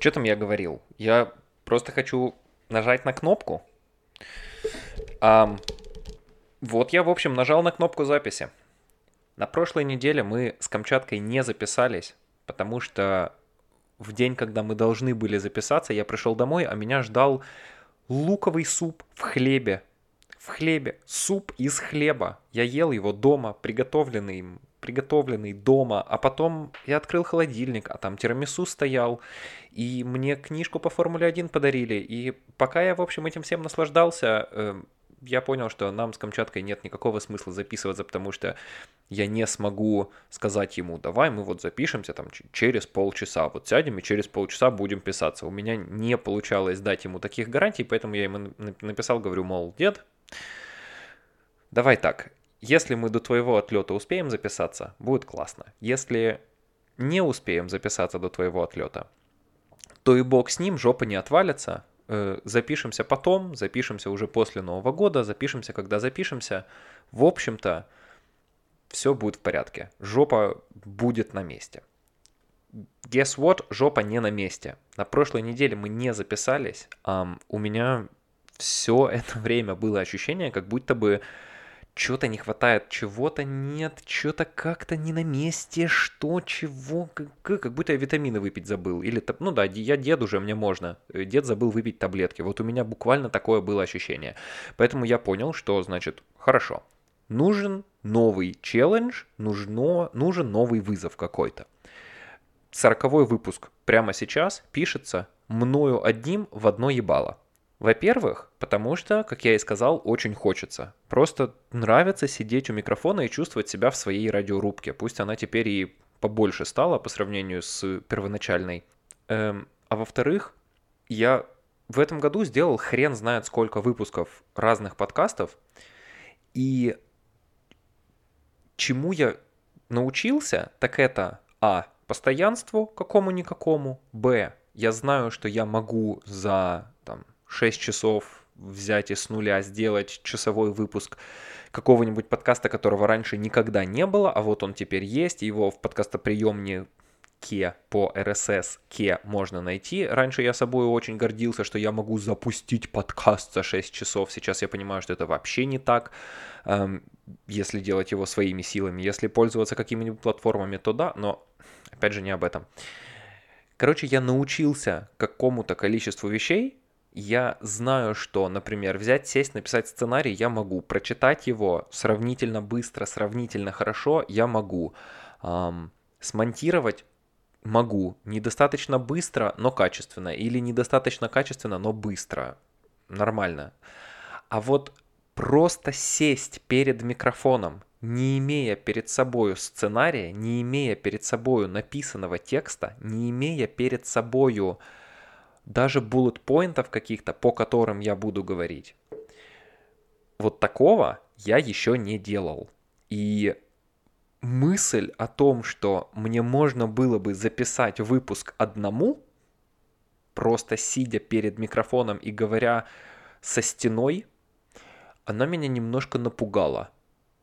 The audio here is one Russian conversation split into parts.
Что там я говорил? Я просто хочу нажать на кнопку. А, вот я, в общем, нажал на кнопку записи. На прошлой неделе мы с Камчаткой не записались, потому что в день, когда мы должны были записаться, я пришел домой, а меня ждал луковый суп в хлебе. В хлебе. Суп из хлеба. Я ел его дома, приготовленный приготовленный дома, а потом я открыл холодильник, а там тирамису стоял, и мне книжку по Формуле 1 подарили, и пока я, в общем, этим всем наслаждался, э, я понял, что нам с Камчаткой нет никакого смысла записываться, потому что я не смогу сказать ему, давай мы вот запишемся там через полчаса, вот сядем и через полчаса будем писаться. У меня не получалось дать ему таких гарантий, поэтому я ему написал, говорю, мол, дед, давай так, если мы до твоего отлета успеем записаться, будет классно. Если не успеем записаться до твоего отлета, то и бог с ним, жопа не отвалится, Э, запишемся потом, запишемся уже после Нового года, запишемся, когда запишемся. В общем-то, все будет в порядке. Жопа будет на месте. Guess what? Жопа не на месте. На прошлой неделе мы не записались. Um, у меня все это время было ощущение, как будто бы что-то не хватает, чего-то нет, что-то как-то не на месте, что, чего, как, как будто я витамины выпить забыл. Или, ну да, я дед уже, мне можно. Э, дед забыл выпить таблетки. Вот у меня буквально такое было ощущение. Поэтому я понял, что, значит, хорошо, нужен новый челлендж, нужно, нужен новый вызов какой-то. Сороковой выпуск прямо сейчас пишется мною одним в одно ебало. Во-первых, потому что, как я и сказал, очень хочется. Просто нравится сидеть у микрофона и чувствовать себя в своей радиорубке. Пусть она теперь и побольше стала по сравнению с первоначальной. Эм, а во-вторых, я в этом году сделал хрен знает сколько выпусков разных подкастов. И чему я научился, так это а. Постоянству какому-никакому. Б. Я знаю, что я могу за 6 часов взять и с нуля сделать часовой выпуск какого-нибудь подкаста, которого раньше никогда не было, а вот он теперь есть, его в подкастоприемнике по RSS Ке можно найти. Раньше я собой очень гордился, что я могу запустить подкаст за 6 часов. Сейчас я понимаю, что это вообще не так, эм, если делать его своими силами. Если пользоваться какими-нибудь платформами, то да, но опять же не об этом. Короче, я научился какому-то количеству вещей, я знаю, что, например, взять, сесть, написать сценарий я могу, прочитать его сравнительно быстро, сравнительно хорошо я могу, эм, смонтировать могу, недостаточно быстро, но качественно, или недостаточно качественно, но быстро, нормально. А вот просто сесть перед микрофоном, не имея перед собой сценария, не имея перед собой написанного текста, не имея перед собою даже буллет-поинтов каких-то, по которым я буду говорить. Вот такого я еще не делал. И мысль о том, что мне можно было бы записать выпуск одному, просто сидя перед микрофоном и говоря со стеной, она меня немножко напугала.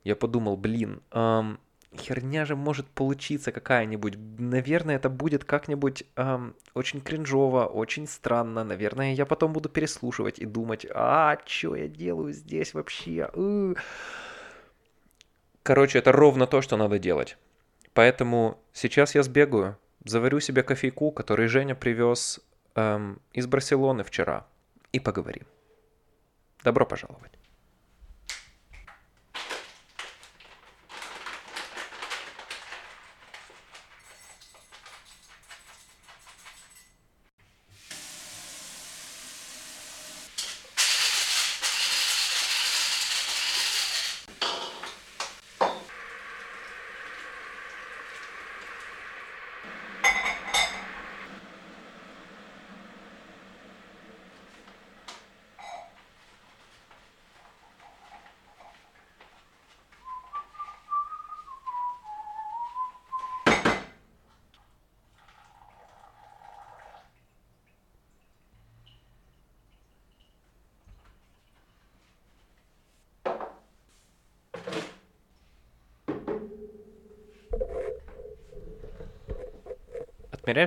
Я подумал, блин, эм, херня же может получиться какая-нибудь. Наверное, это будет как-нибудь эм, очень кринжово, очень странно. Наверное, я потом буду переслушивать и думать, а, что я делаю здесь вообще? Короче, это ровно то, что надо делать. Поэтому сейчас я сбегаю, заварю себе кофейку, который Женя привез эм, из Барселоны вчера, и поговорим. Добро пожаловать.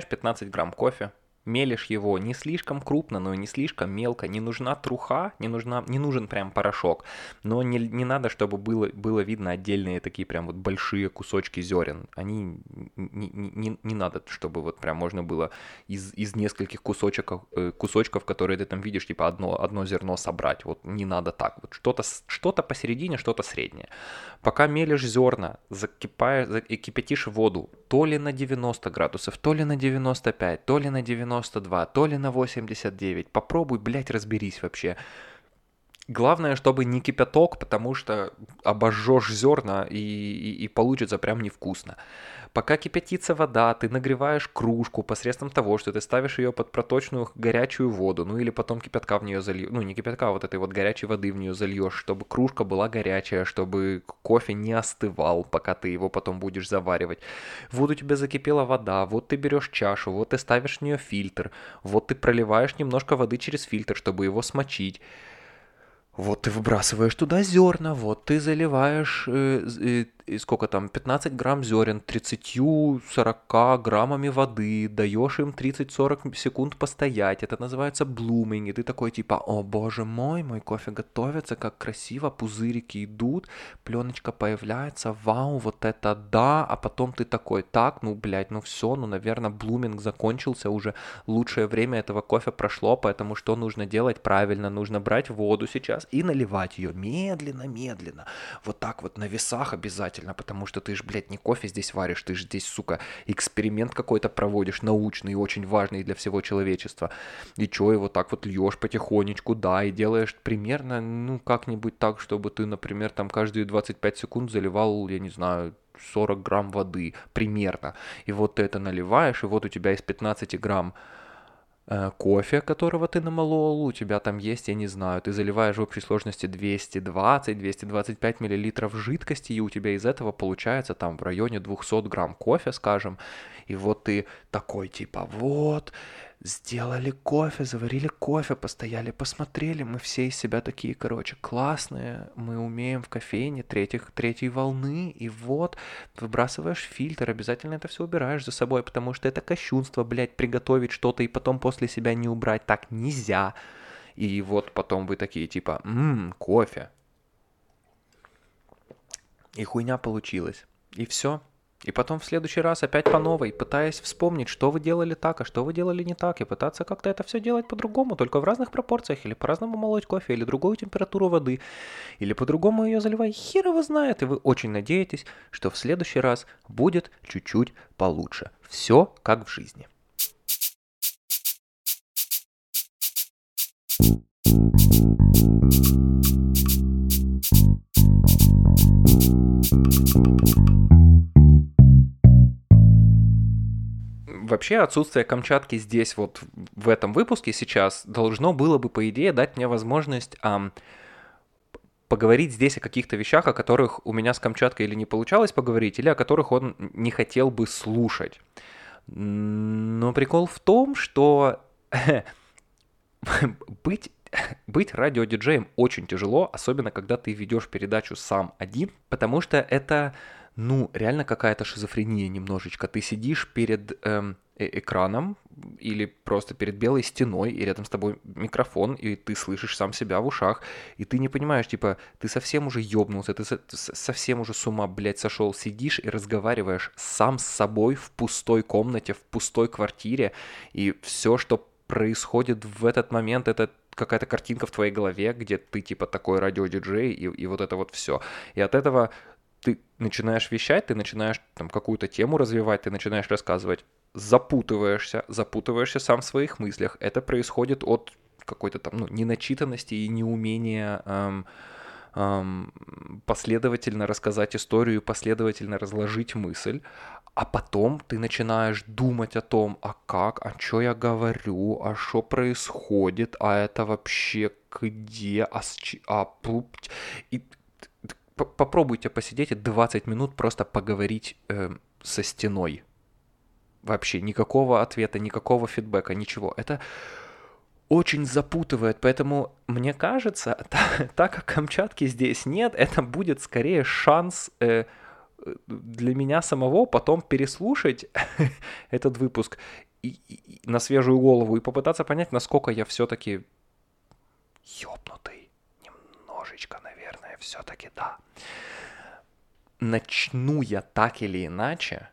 15 грамм кофе, мелешь его не слишком крупно, но и не слишком мелко. Не нужна труха, не, нужна, не нужен прям порошок. Но не, не надо, чтобы было, было видно отдельные такие прям вот большие кусочки зерен. Они не, не, не надо, чтобы прям можно было из, из нескольких кусочков, э, кусочков, которые ты там видишь, типа одно, одно зерно собрать. Вот не надо так. Вот что-то что посередине, что-то среднее. Пока мелешь зерна, закипаешь, кипятишь воду, то ли на 90 градусов, то ли на 95, то ли на 92, то ли на 89. Попробуй, блядь, разберись вообще. Главное, чтобы не кипяток, потому что обожжешь зерна и, и, и получится прям невкусно. Пока кипятится вода, ты нагреваешь кружку посредством того, что ты ставишь ее под проточную горячую воду, ну или потом кипятка в нее зальешь, ну не кипятка, а вот этой вот горячей воды в нее зальешь, чтобы кружка была горячая, чтобы кофе не остывал, пока ты его потом будешь заваривать. Вот у тебя закипела вода, вот ты берешь чашу, вот ты ставишь в нее фильтр, вот ты проливаешь немножко воды через фильтр, чтобы его смочить. Вот ты выбрасываешь туда зерна, вот ты заливаешь э, э, и сколько там, 15 грамм зерен, 30-40 граммами воды, даешь им 30-40 секунд постоять, это называется блуминг, и ты такой типа, о боже мой, мой кофе готовится, как красиво, пузырики идут, пленочка появляется, вау, вот это да, а потом ты такой, так, ну, блядь, ну все, ну, наверное, блуминг закончился уже, лучшее время этого кофе прошло, поэтому что нужно делать? Правильно, нужно брать воду сейчас и наливать ее медленно-медленно, вот так вот на весах обязательно, обязательно, потому что ты же, блядь, не кофе здесь варишь, ты же здесь, сука, эксперимент какой-то проводишь, научный, очень важный для всего человечества. И чё, его так вот льешь потихонечку, да, и делаешь примерно, ну, как-нибудь так, чтобы ты, например, там каждые 25 секунд заливал, я не знаю, 40 грамм воды, примерно. И вот ты это наливаешь, и вот у тебя из 15 грамм кофе, которого ты намолол, у тебя там есть, я не знаю, ты заливаешь в общей сложности 220-225 миллилитров жидкости, и у тебя из этого получается там в районе 200 грамм кофе, скажем, и вот ты такой типа, вот, сделали кофе, заварили кофе, постояли, посмотрели, мы все из себя такие, короче, классные, мы умеем в кофейне третьих, третьей волны, и вот, выбрасываешь фильтр, обязательно это все убираешь за собой, потому что это кощунство, блядь, приготовить что-то и потом после себя не убрать, так нельзя. И вот потом вы такие, типа, ммм, кофе. И хуйня получилась. И все, и потом в следующий раз опять по новой, пытаясь вспомнить, что вы делали так, а что вы делали не так, и пытаться как-то это все делать по-другому, только в разных пропорциях, или по-разному молоть кофе, или другую температуру воды, или по-другому ее заливай, хер его знает, и вы очень надеетесь, что в следующий раз будет чуть-чуть получше. Все как в жизни. Вообще отсутствие Камчатки здесь вот в этом выпуске сейчас должно было бы, по идее, дать мне возможность ам, поговорить здесь о каких-то вещах, о которых у меня с Камчаткой или не получалось поговорить, или о которых он не хотел бы слушать. Но прикол в том, что быть быть радиодиджеем очень тяжело, особенно когда ты ведешь передачу сам один, потому что это ну, реально какая-то шизофрения немножечко. Ты сидишь перед эм, экраном или просто перед белой стеной, и рядом с тобой микрофон, и ты слышишь сам себя в ушах, и ты не понимаешь, типа, ты совсем уже ёбнулся, ты, со- совсем уже с ума, блядь, сошел, сидишь и разговариваешь сам с собой в пустой комнате, в пустой квартире, и все, что происходит в этот момент, это какая-то картинка в твоей голове, где ты типа такой радиодиджей и, и вот это вот все. И от этого ты начинаешь вещать, ты начинаешь там какую-то тему развивать, ты начинаешь рассказывать, запутываешься, запутываешься сам в своих мыслях. Это происходит от какой-то там ну, неначитанности и неумения эм, эм, последовательно рассказать историю, последовательно разложить мысль, а потом ты начинаешь думать о том, а как, а что я говорю, а что происходит, а это вообще где, а, с, а и попробуйте посидеть и 20 минут просто поговорить э, со стеной. Вообще никакого ответа, никакого фидбэка, ничего. Это очень запутывает, поэтому мне кажется, так, так как Камчатки здесь нет, это будет скорее шанс э, для меня самого потом переслушать этот выпуск и, и, на свежую голову и попытаться понять, насколько я все-таки ёбнутый. Немножечко, наверное, все-таки да. Начну я так или иначе,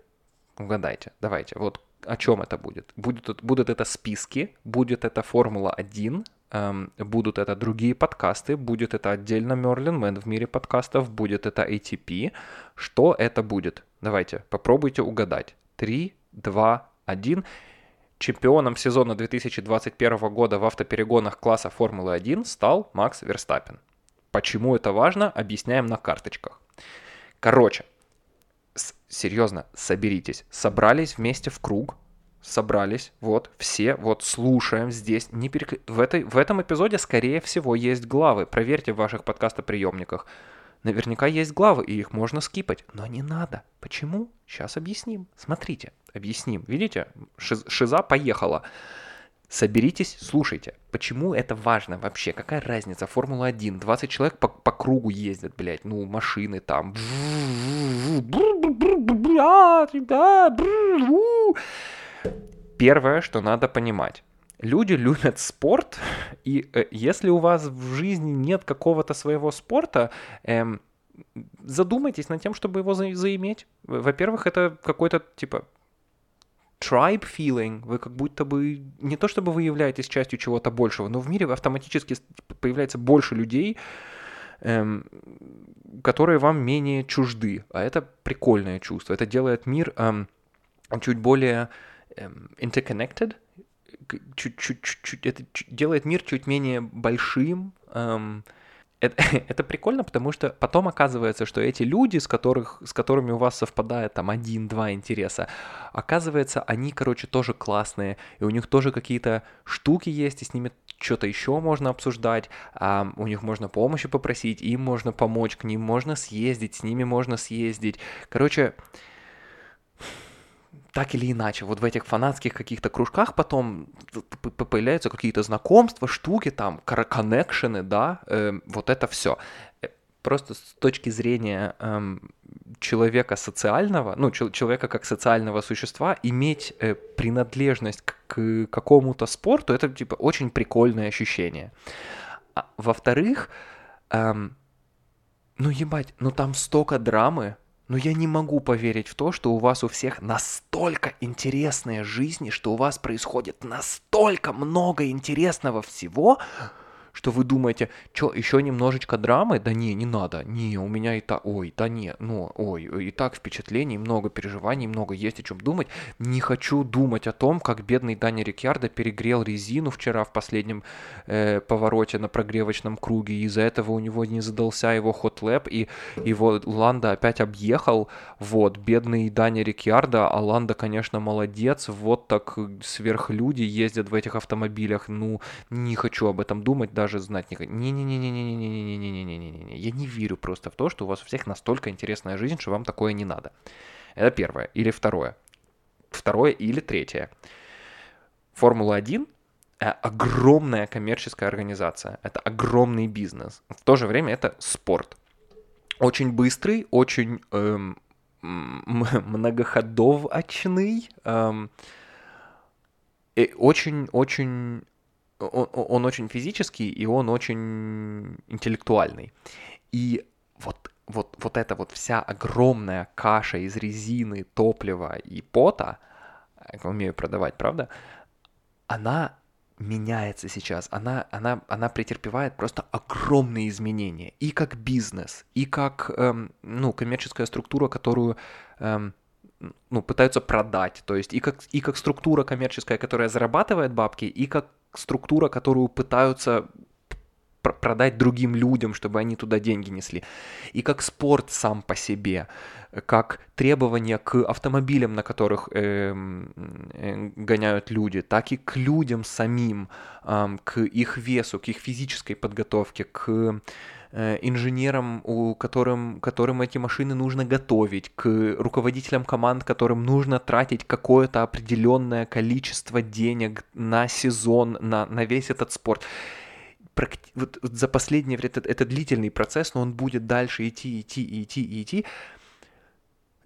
угадайте, давайте, вот о чем это будет? Будет, будут это списки, будет это Формула 1, эм, будут это другие подкасты, будет это отдельно Merlin Man в мире подкастов, будет это ATP. Что это будет? Давайте, попробуйте угадать. 3, 2, 1. Чемпионом сезона 2021 года в автоперегонах класса Формулы-1 стал Макс Верстаппин. Почему это важно, объясняем на карточках. Короче, серьезно, соберитесь. Собрались вместе в круг, собрались, вот, все, вот, слушаем здесь. Не перек... в, этой, в этом эпизоде, скорее всего, есть главы. Проверьте в ваших подкастоприемниках. Наверняка есть главы, и их можно скипать. Но не надо. Почему? Сейчас объясним. Смотрите, объясним. Видите, Шиз, шиза поехала. Соберитесь, слушайте. Почему это важно вообще? Какая разница? Формула-1. 20 человек по, по кругу ездят, блядь. Ну, машины там. Первое, что надо понимать. Люди любят спорт, и э, если у вас в жизни нет какого-то своего спорта, эм, задумайтесь над тем, чтобы его за- заиметь. Во-первых, это какой-то типа tribe feeling, вы как будто бы, не то чтобы вы являетесь частью чего-то большего, но в мире автоматически появляется больше людей, эм, которые вам менее чужды. А это прикольное чувство. Это делает мир эм, чуть более эм, interconnected, чуть-чуть, это делает мир чуть менее большим. Эм, это, это прикольно, потому что потом оказывается, что эти люди, с, которых, с которыми у вас совпадает там один-два интереса, оказывается, они, короче, тоже классные, и у них тоже какие-то штуки есть, и с ними что-то еще можно обсуждать, а, у них можно помощи попросить, им можно помочь, к ним можно съездить, с ними можно съездить. Короче, так или иначе, вот в этих фанатских каких-то кружках потом появляются какие-то знакомства, штуки там, коннекшены, да, э, вот это все. Э, просто с точки зрения э, человека социального, ну, человека как социального существа, иметь э, принадлежность к, к какому-то спорту, это типа очень прикольное ощущение. А, во-вторых, эм, ну ебать, ну там столько драмы, но я не могу поверить в то, что у вас у всех настолько интересные жизни, что у вас происходит настолько много интересного всего, что вы думаете, что, еще немножечко драмы? Да не, не надо, не, у меня и так, ой, да не, ну, ой, и так впечатлений, много переживаний, много есть о чем думать. Не хочу думать о том, как бедный Даня Рикьярдо перегрел резину вчера в последнем э, повороте на прогревочном круге, и из-за этого у него не задался его хот-лэп, и его Ланда опять объехал, вот, бедный Даня Рикьярдо, а Ланда, конечно, молодец, вот так сверхлюди ездят в этих автомобилях, ну, не хочу об этом думать, даже даже знать никак. Не-не-не-не-не-не-не-не-не-не-не-не-не. Я не верю просто в то, что у вас у всех настолько интересная жизнь, что вам такое не надо. Это первое. Или второе. Второе или третье. Формула-1 огромная коммерческая организация. Это огромный бизнес. В то же время это спорт. Очень быстрый, очень эм, многоходовочный, эм, очень-очень он, он очень физический, и он очень интеллектуальный. И вот, вот, вот эта вот вся огромная каша из резины, топлива и пота, я умею продавать, правда, она меняется сейчас, она, она, она претерпевает просто огромные изменения. И как бизнес, и как эм, ну, коммерческая структура, которую эм, ну, пытаются продать. То есть и как, и как структура коммерческая, которая зарабатывает бабки, и как структура, которую пытаются продать другим людям, чтобы они туда деньги несли. И как спорт сам по себе, как требования к автомобилям, на которых э, э, гоняют люди, так и к людям самим, э, к их весу, к их физической подготовке, к инженерам, у которым, которым эти машины нужно готовить, к руководителям команд, которым нужно тратить какое-то определенное количество денег на сезон, на, на весь этот спорт. Вот за последнее время это, это длительный процесс, но он будет дальше идти, идти, идти, идти.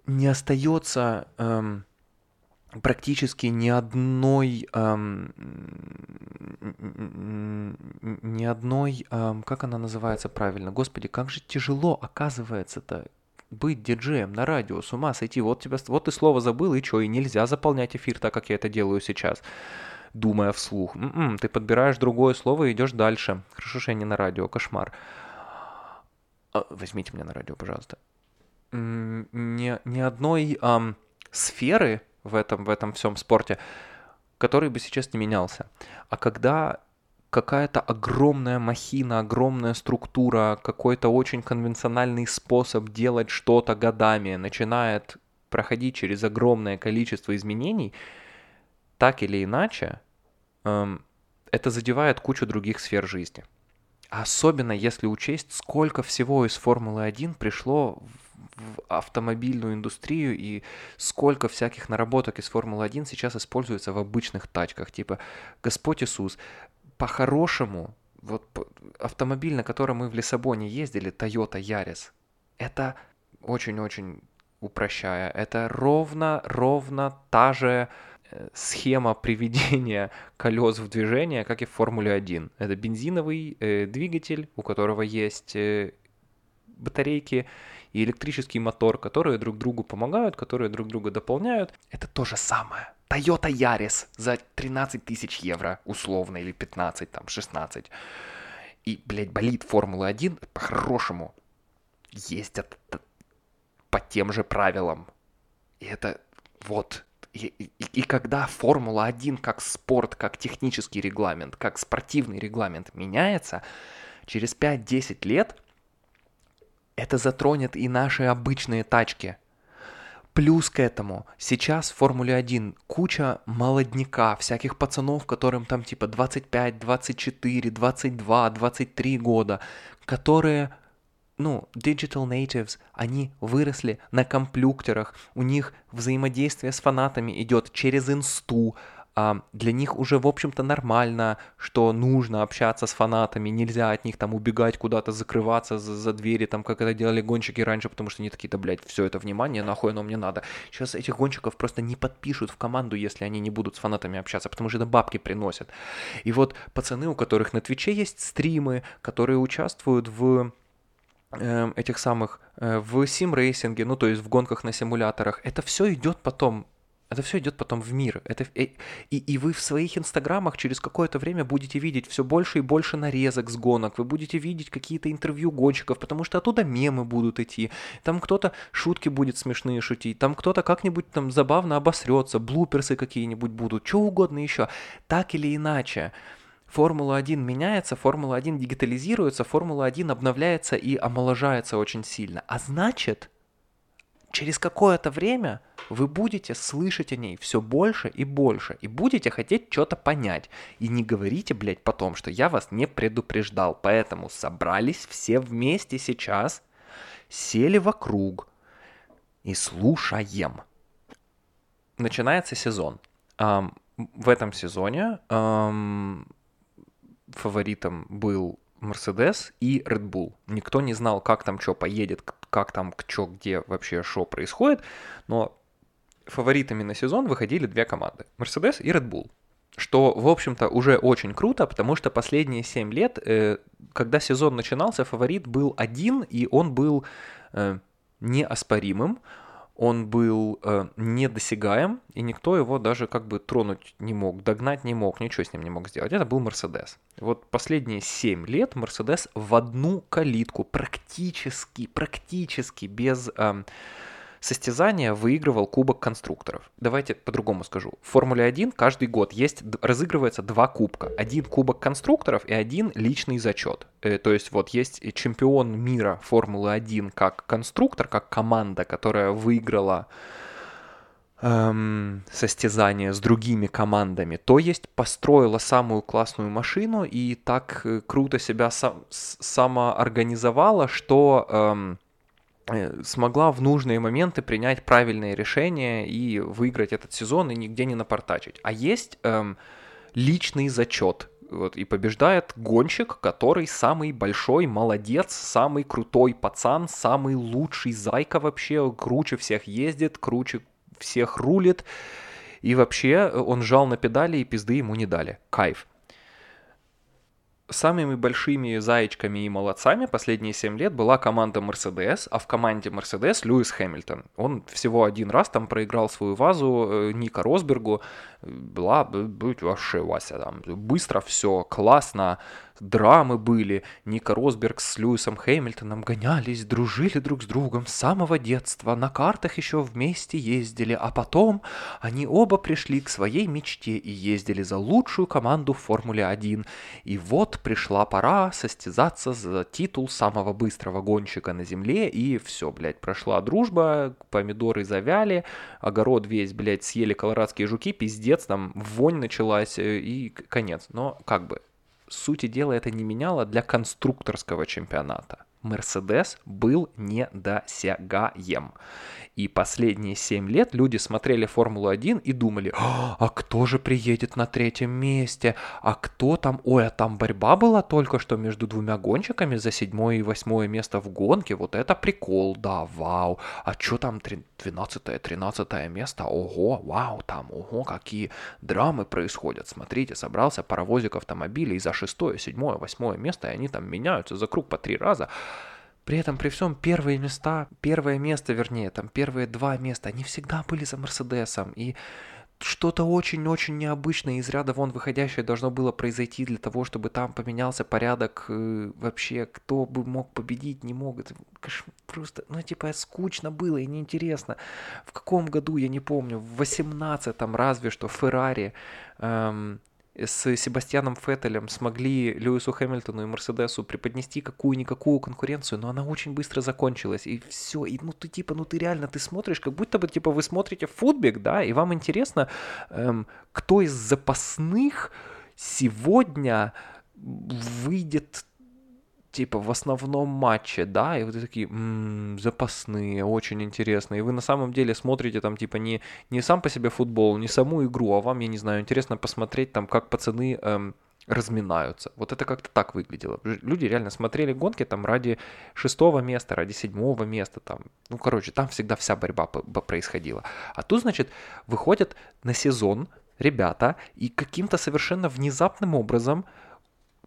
Не остается эм, практически ни одной, эм, ни одной, эм, как она называется правильно, господи, как же тяжело оказывается-то быть диджеем на радио, с ума сойти, вот, тебя, вот ты слово забыл, и что, и нельзя заполнять эфир так, как я это делаю сейчас, думая вслух. М-м, ты подбираешь другое слово и идешь дальше. Хорошо, что я не на радио, кошмар. А, возьмите меня на радио, пожалуйста. Ни, ни одной эм, сферы в этом, в этом всем спорте, который бы сейчас не менялся. А когда какая-то огромная махина, огромная структура, какой-то очень конвенциональный способ делать что-то годами начинает проходить через огромное количество изменений, так или иначе, эм, это задевает кучу других сфер жизни. Особенно если учесть, сколько всего из Формулы-1 пришло в автомобильную индустрию и сколько всяких наработок из Формулы-1 сейчас используется в обычных тачках. Типа, Господь Иисус, по-хорошему, вот автомобиль, на котором мы в Лиссабоне ездили, Toyota Yaris, это очень-очень упрощая, это ровно-ровно та же э, схема приведения колес в движение, как и в Формуле 1. Это бензиновый э, двигатель, у которого есть э, батарейки и электрический мотор, которые друг другу помогают, которые друг друга дополняют. Это то же самое. Toyota Yaris за 13 тысяч евро, условно, или 15, там, 16. И, блядь, болит Формула-1 по-хорошему ездят по тем же правилам. И это вот. И, и, и когда Формула-1 как спорт, как технический регламент, как спортивный регламент меняется, через 5-10 лет это затронет и наши обычные тачки. Плюс к этому, сейчас в Формуле 1 куча молодняка, всяких пацанов, которым там типа 25, 24, 22, 23 года, которые ну, digital natives, они выросли на компьютерах, у них взаимодействие с фанатами идет через инсту, для них уже, в общем-то, нормально, что нужно общаться с фанатами, нельзя от них там убегать куда-то, закрываться за, за двери, там, как это делали гонщики раньше, потому что они такие, да, блядь, все это внимание, нахуй оно мне надо. Сейчас этих гонщиков просто не подпишут в команду, если они не будут с фанатами общаться, потому что это бабки приносят. И вот пацаны, у которых на Твиче есть стримы, которые участвуют в эм, этих самых э, в сим-рейсинге, ну то есть в гонках на симуляторах, это все идет потом это все идет потом в мир. Это, и, и вы в своих инстаграмах через какое-то время будете видеть все больше и больше нарезок с гонок. Вы будете видеть какие-то интервью гонщиков, потому что оттуда мемы будут идти. Там кто-то шутки будет смешные шутить. Там кто-то как-нибудь там забавно обосрется. Блуперсы какие-нибудь будут. Что угодно еще. Так или иначе. Формула-1 меняется, Формула-1 дигитализируется, Формула-1 обновляется и омоложается очень сильно. А значит, через какое-то время вы будете слышать о ней все больше и больше, и будете хотеть что-то понять. И не говорите, блядь, потом, что я вас не предупреждал. Поэтому собрались все вместе сейчас, сели вокруг и слушаем. Начинается сезон. Um, в этом сезоне um, фаворитом был Mercedes и Red Bull. Никто не знал, как там что поедет, как там, что, где вообще что происходит, но фаворитами на сезон выходили две команды, Mercedes и Red Bull. Что, в общем-то, уже очень круто, потому что последние 7 лет, э, когда сезон начинался, фаворит был один, и он был э, неоспоримым он был э, недосягаем, и никто его даже как бы тронуть не мог, догнать не мог, ничего с ним не мог сделать. Это был Мерседес. Вот последние 7 лет Мерседес в одну калитку практически, практически без... Э, состязания выигрывал Кубок конструкторов. Давайте по-другому скажу. В Формуле 1 каждый год есть, разыгрывается два кубка. Один Кубок конструкторов и один личный зачет. Э, то есть вот есть чемпион мира Формулы 1 как конструктор, как команда, которая выиграла эм, с другими командами, то есть построила самую классную машину и так э, круто себя сам, самоорганизовала, что эм, смогла в нужные моменты принять правильные решения и выиграть этот сезон и нигде не напортачить. А есть эм, личный зачет. Вот, и побеждает гонщик, который самый большой молодец, самый крутой пацан, самый лучший зайка вообще, круче всех ездит, круче всех рулит. И вообще он жал на педали и пизды ему не дали. Кайф самыми большими заячками и молодцами последние 7 лет была команда Mercedes, а в команде Mercedes Льюис Хэмилтон. Он всего один раз там проиграл свою вазу э, Ника Росбергу. Была, быть вообще, Вася, там быстро все, классно, драмы были. Ника Росберг с Льюисом Хэмилтоном гонялись, дружили друг с другом с самого детства, на картах еще вместе ездили, а потом они оба пришли к своей мечте и ездили за лучшую команду в Формуле 1. И вот пришла пора состязаться за титул самого быстрого гонщика на земле, и все, блядь, прошла дружба, помидоры завяли, огород весь, блядь, съели колорадские жуки, пиздец, там вонь началась, э, и конец. Но как бы сути дела это не меняло для конструкторского чемпионата. Мерседес был недосягаем. И последние 7 лет люди смотрели Формулу-1 и думали, «А, а кто же приедет на третьем месте? А кто там? Ой, а там борьба была только что между двумя гонщиками за седьмое и восьмое место в гонке. Вот это прикол, да, вау. А что там 12-13 место? Ого, вау, там, ого, какие драмы происходят. Смотрите, собрался паровозик автомобилей за шестое, седьмое, восьмое место, и они там меняются за круг по три раза. При этом, при всем, первые места, первое место, вернее, там первые два места, они всегда были за Мерседесом. И что-то очень-очень необычное из ряда вон выходящее должно было произойти для того, чтобы там поменялся порядок э, вообще, кто бы мог победить, не мог. Это просто, ну, типа, скучно было и неинтересно. В каком году, я не помню, в 18-м разве что Феррари эм, с Себастьяном Феттелем смогли Льюису Хэмилтону и Мерседесу преподнести какую-никакую конкуренцию, но она очень быстро закончилась, и все, и ну ты типа, ну ты реально, ты смотришь, как будто бы типа вы смотрите футбик, да, и вам интересно, эм, кто из запасных сегодня выйдет типа в основном матче, да, и вы такие, м-м, запасные, очень интересно, и вы на самом деле смотрите там типа не, не сам по себе футбол, не саму игру, а вам, я не знаю, интересно посмотреть там, как пацаны эм, разминаются. Вот это как-то так выглядело. Люди реально смотрели гонки там ради шестого места, ради седьмого места, там, ну, короче, там всегда вся борьба происходила. А тут, значит, выходят на сезон ребята и каким-то совершенно внезапным образом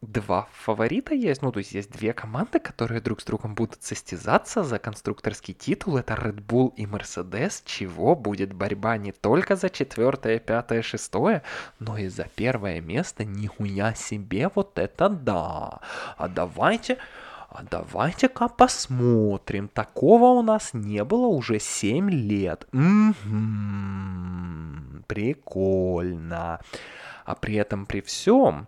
два фаворита есть, ну то есть есть две команды, которые друг с другом будут состязаться за конструкторский титул, это Red Bull и Mercedes, чего будет борьба не только за четвертое, пятое, шестое, но и за первое место, нихуя себе, вот это да. А давайте, а давайте-ка посмотрим. Такого у нас не было уже 7 лет. М-м-м, прикольно. А при этом при всем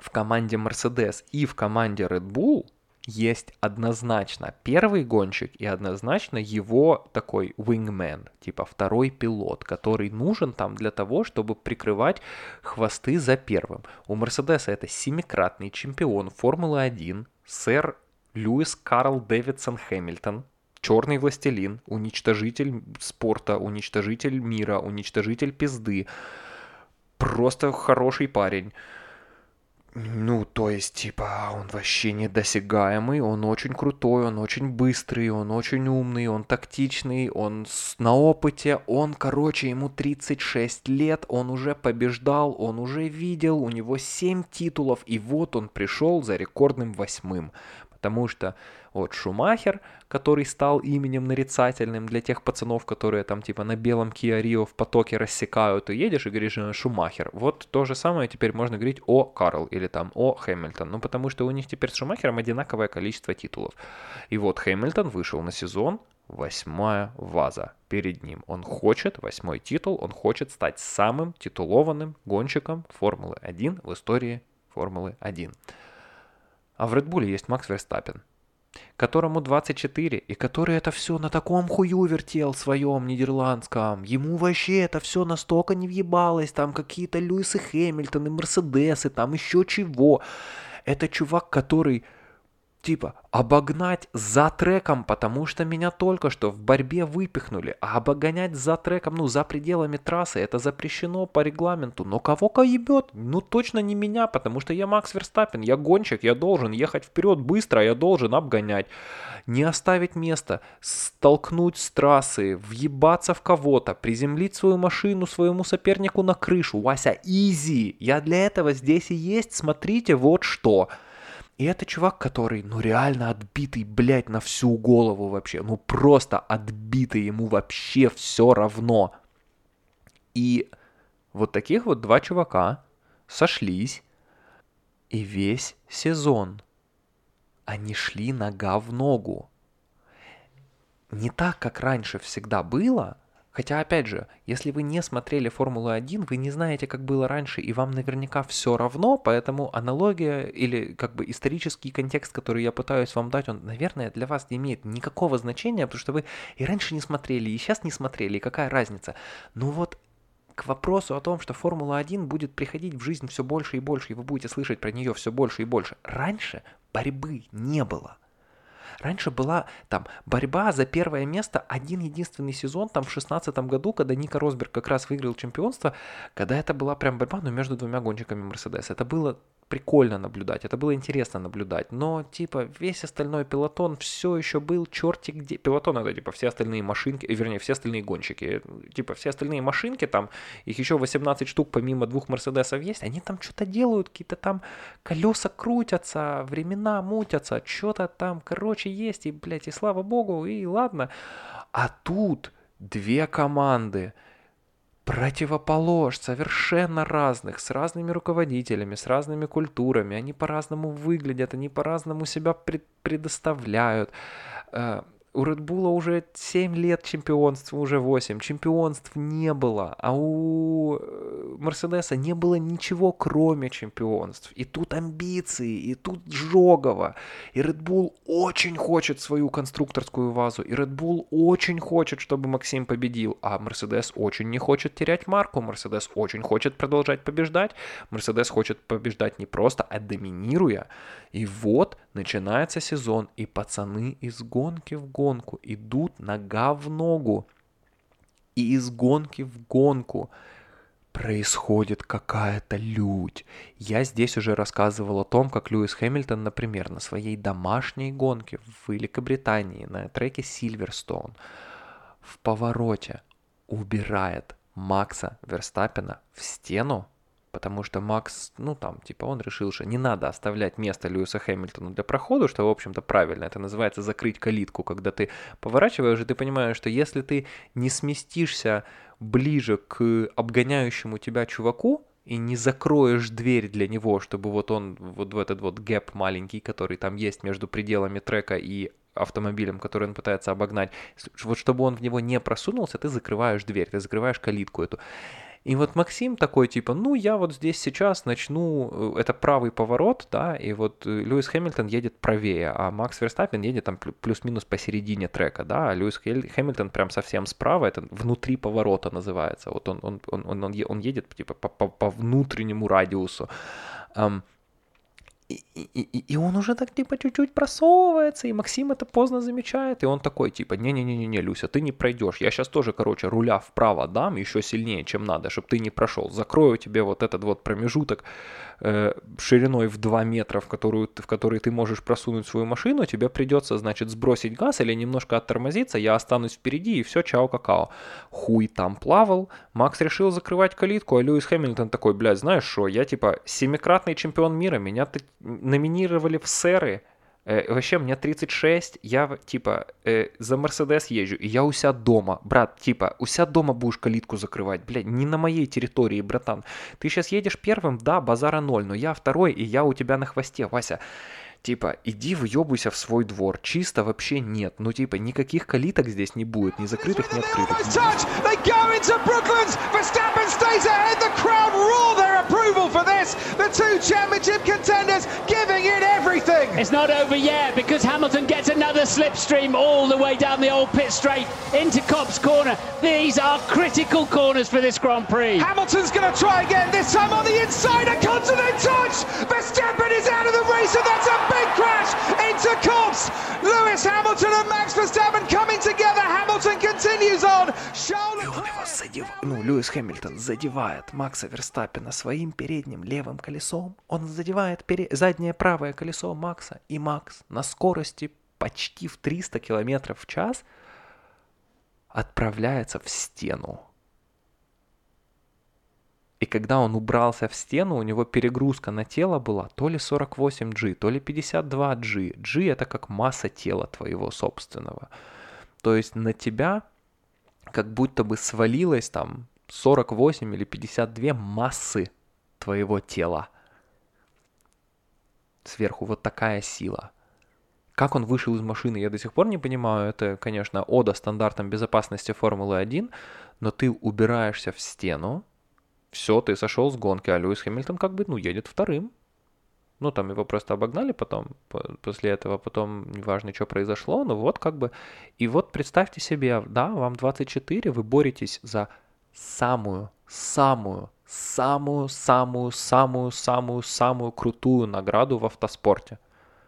в команде Mercedes и в команде Red Bull есть однозначно первый гонщик и однозначно его такой wingman, типа второй пилот, который нужен там для того, чтобы прикрывать хвосты за первым. У Мерседеса это семикратный чемпион Формулы-1, сэр Льюис Карл Дэвидсон Хэмилтон, черный властелин, уничтожитель спорта, уничтожитель мира, уничтожитель пизды. Просто хороший парень. Ну, то есть, типа, он вообще недосягаемый, он очень крутой, он очень быстрый, он очень умный, он тактичный, он на опыте, он, короче, ему 36 лет, он уже побеждал, он уже видел, у него 7 титулов, и вот он пришел за рекордным восьмым. Потому что вот Шумахер, который стал именем нарицательным для тех пацанов, которые там типа на белом Kia Rio в потоке рассекают, и едешь и говоришь э, Шумахер. Вот то же самое теперь можно говорить о Карл или там о Хэмилтон. Ну потому что у них теперь с Шумахером одинаковое количество титулов. И вот Хэмилтон вышел на сезон, восьмая ваза перед ним. Он хочет восьмой титул, он хочет стать самым титулованным гонщиком Формулы-1 в истории Формулы-1. А в Red есть Макс Верстаппен, которому 24, и который это все на таком хую вертел своем нидерландском. Ему вообще это все настолько не въебалось, там какие-то Льюисы Хэмилтоны, Мерседесы, там еще чего. Это чувак, который типа, обогнать за треком, потому что меня только что в борьбе выпихнули, а обогонять за треком, ну, за пределами трассы, это запрещено по регламенту. Но кого-ка ебет? Ну, точно не меня, потому что я Макс Верстаппин, я гонщик, я должен ехать вперед быстро, я должен обгонять. Не оставить место, столкнуть с трассы, въебаться в кого-то, приземлить свою машину своему сопернику на крышу. Вася, изи! Я для этого здесь и есть, смотрите, вот что. И это чувак, который, ну, реально отбитый, блядь, на всю голову вообще. Ну, просто отбитый, ему вообще все равно. И вот таких вот два чувака сошлись, и весь сезон они шли нога в ногу. Не так, как раньше всегда было – Хотя, опять же, если вы не смотрели Формулу-1, вы не знаете, как было раньше, и вам наверняка все равно, поэтому аналогия или как бы исторический контекст, который я пытаюсь вам дать, он, наверное, для вас не имеет никакого значения, потому что вы и раньше не смотрели, и сейчас не смотрели, и какая разница. Но вот к вопросу о том, что Формула-1 будет приходить в жизнь все больше и больше, и вы будете слышать про нее все больше и больше. Раньше борьбы не было. Раньше была там борьба за первое место один единственный сезон, там в шестнадцатом году, когда Ника Росберг как раз выиграл чемпионство, когда это была прям борьба, ну, между двумя гонщиками Мерседес. Это было прикольно наблюдать, это было интересно наблюдать, но типа весь остальной пилотон все еще был черти где. Пилотон это типа все остальные машинки, э, вернее все остальные гонщики, типа все остальные машинки там, их еще 18 штук помимо двух Мерседесов есть, они там что-то делают, какие-то там колеса крутятся, времена мутятся, что-то там, короче, есть, и, блядь, и слава богу, и ладно. А тут две команды, противополож, совершенно разных, с разными руководителями, с разными культурами. Они по-разному выглядят, они по-разному себя пред предоставляют. Э, у Bull уже 7 лет чемпионств, уже 8. Чемпионств не было. А у Мерседеса не было ничего, кроме чемпионств. И тут амбиции, и тут жогово. И Bull очень хочет свою конструкторскую вазу. И Bull очень хочет, чтобы Максим победил. А Мерседес очень не хочет терять марку. Мерседес очень хочет продолжать побеждать. Мерседес хочет побеждать не просто, а доминируя. И вот начинается сезон, и пацаны из гонки в гонку идут нога в ногу. И из гонки в гонку происходит какая-то лють. Я здесь уже рассказывал о том, как Льюис Хэмилтон, например, на своей домашней гонке в Великобритании на треке Сильверстоун в повороте убирает Макса Верстаппина в стену потому что Макс, ну там, типа, он решил, что не надо оставлять место Льюиса Хэмилтону для прохода, что, в общем-то, правильно. Это называется закрыть калитку, когда ты поворачиваешь, и ты понимаешь, что если ты не сместишься ближе к обгоняющему тебя чуваку, и не закроешь дверь для него, чтобы вот он, вот в этот вот гэп маленький, который там есть между пределами трека и автомобилем, который он пытается обогнать, вот чтобы он в него не просунулся, ты закрываешь дверь, ты закрываешь калитку эту. И вот Максим такой, типа, ну, я вот здесь сейчас начну, э, это правый поворот, да, и вот э, Льюис Хэмилтон едет правее, а Макс Верстаппин едет там плюс-минус посередине трека, да, а Льюис Хэмилтон прям совсем справа, это внутри поворота называется, вот он, он, он, он, он едет, типа, по, по, по внутреннему радиусу. Um, и, и, и он уже так типа чуть-чуть просовывается, и Максим это поздно замечает, и он такой типа, не-не-не-не, Люся, ты не пройдешь, я сейчас тоже, короче, руля вправо дам еще сильнее, чем надо, чтобы ты не прошел, закрою тебе вот этот вот промежуток э, шириной в 2 метра, в, которую, в который ты можешь просунуть свою машину, тебе придется, значит, сбросить газ или немножко оттормозиться, я останусь впереди, и все, чао-какао. Хуй там плавал, Макс решил закрывать калитку, а Льюис Хэмилтон такой, блядь, знаешь что, я типа семикратный чемпион мира, меня номинировали в сэры. Э, вообще, мне 36, я, типа, э, за Мерседес езжу, и я у себя дома. Брат, типа, у себя дома будешь калитку закрывать, блядь, не на моей территории, братан. Ты сейчас едешь первым, да, базара ноль, но я второй, и я у тебя на хвосте, Вася типа, иди въебуйся в свой двор. Чисто вообще нет. Ну, типа, никаких калиток здесь не будет, ни закрытых, ни открытых. The two championship contenders giving it everything. It's not over yet because Hamilton gets another slipstream all the way down the old pit straight into Cops Corner. These are critical corners for this Grand Prix. Hamilton's going to try again, this time on the inside. A continent touch. Verstappen is out of the race, and that's a big crash course, Lewis Hamilton and Max Verstappen coming together. Hamilton continues on. Charles... И он его задев... Ну, Льюис Хэмилтон задевает Макса Верстаппена своим передним левым колесом. Он задевает пере... заднее правое колесо Макса. И Макс на скорости почти в 300 км в час отправляется в стену и когда он убрался в стену, у него перегрузка на тело была то ли 48G, то ли 52G. G это как масса тела твоего собственного. То есть на тебя как будто бы свалилось там 48 или 52 массы твоего тела. Сверху вот такая сила. Как он вышел из машины, я до сих пор не понимаю. Это, конечно, ода стандартам безопасности Формулы-1, но ты убираешься в стену, все, ты сошел с гонки, а Льюис Хэмилтон как бы, ну, едет вторым. Ну, там его просто обогнали потом, после этого, потом, неважно, что произошло, но вот как бы... И вот представьте себе, да, вам 24, вы боретесь за самую, самую, самую, самую, самую, самую, самую крутую награду в автоспорте.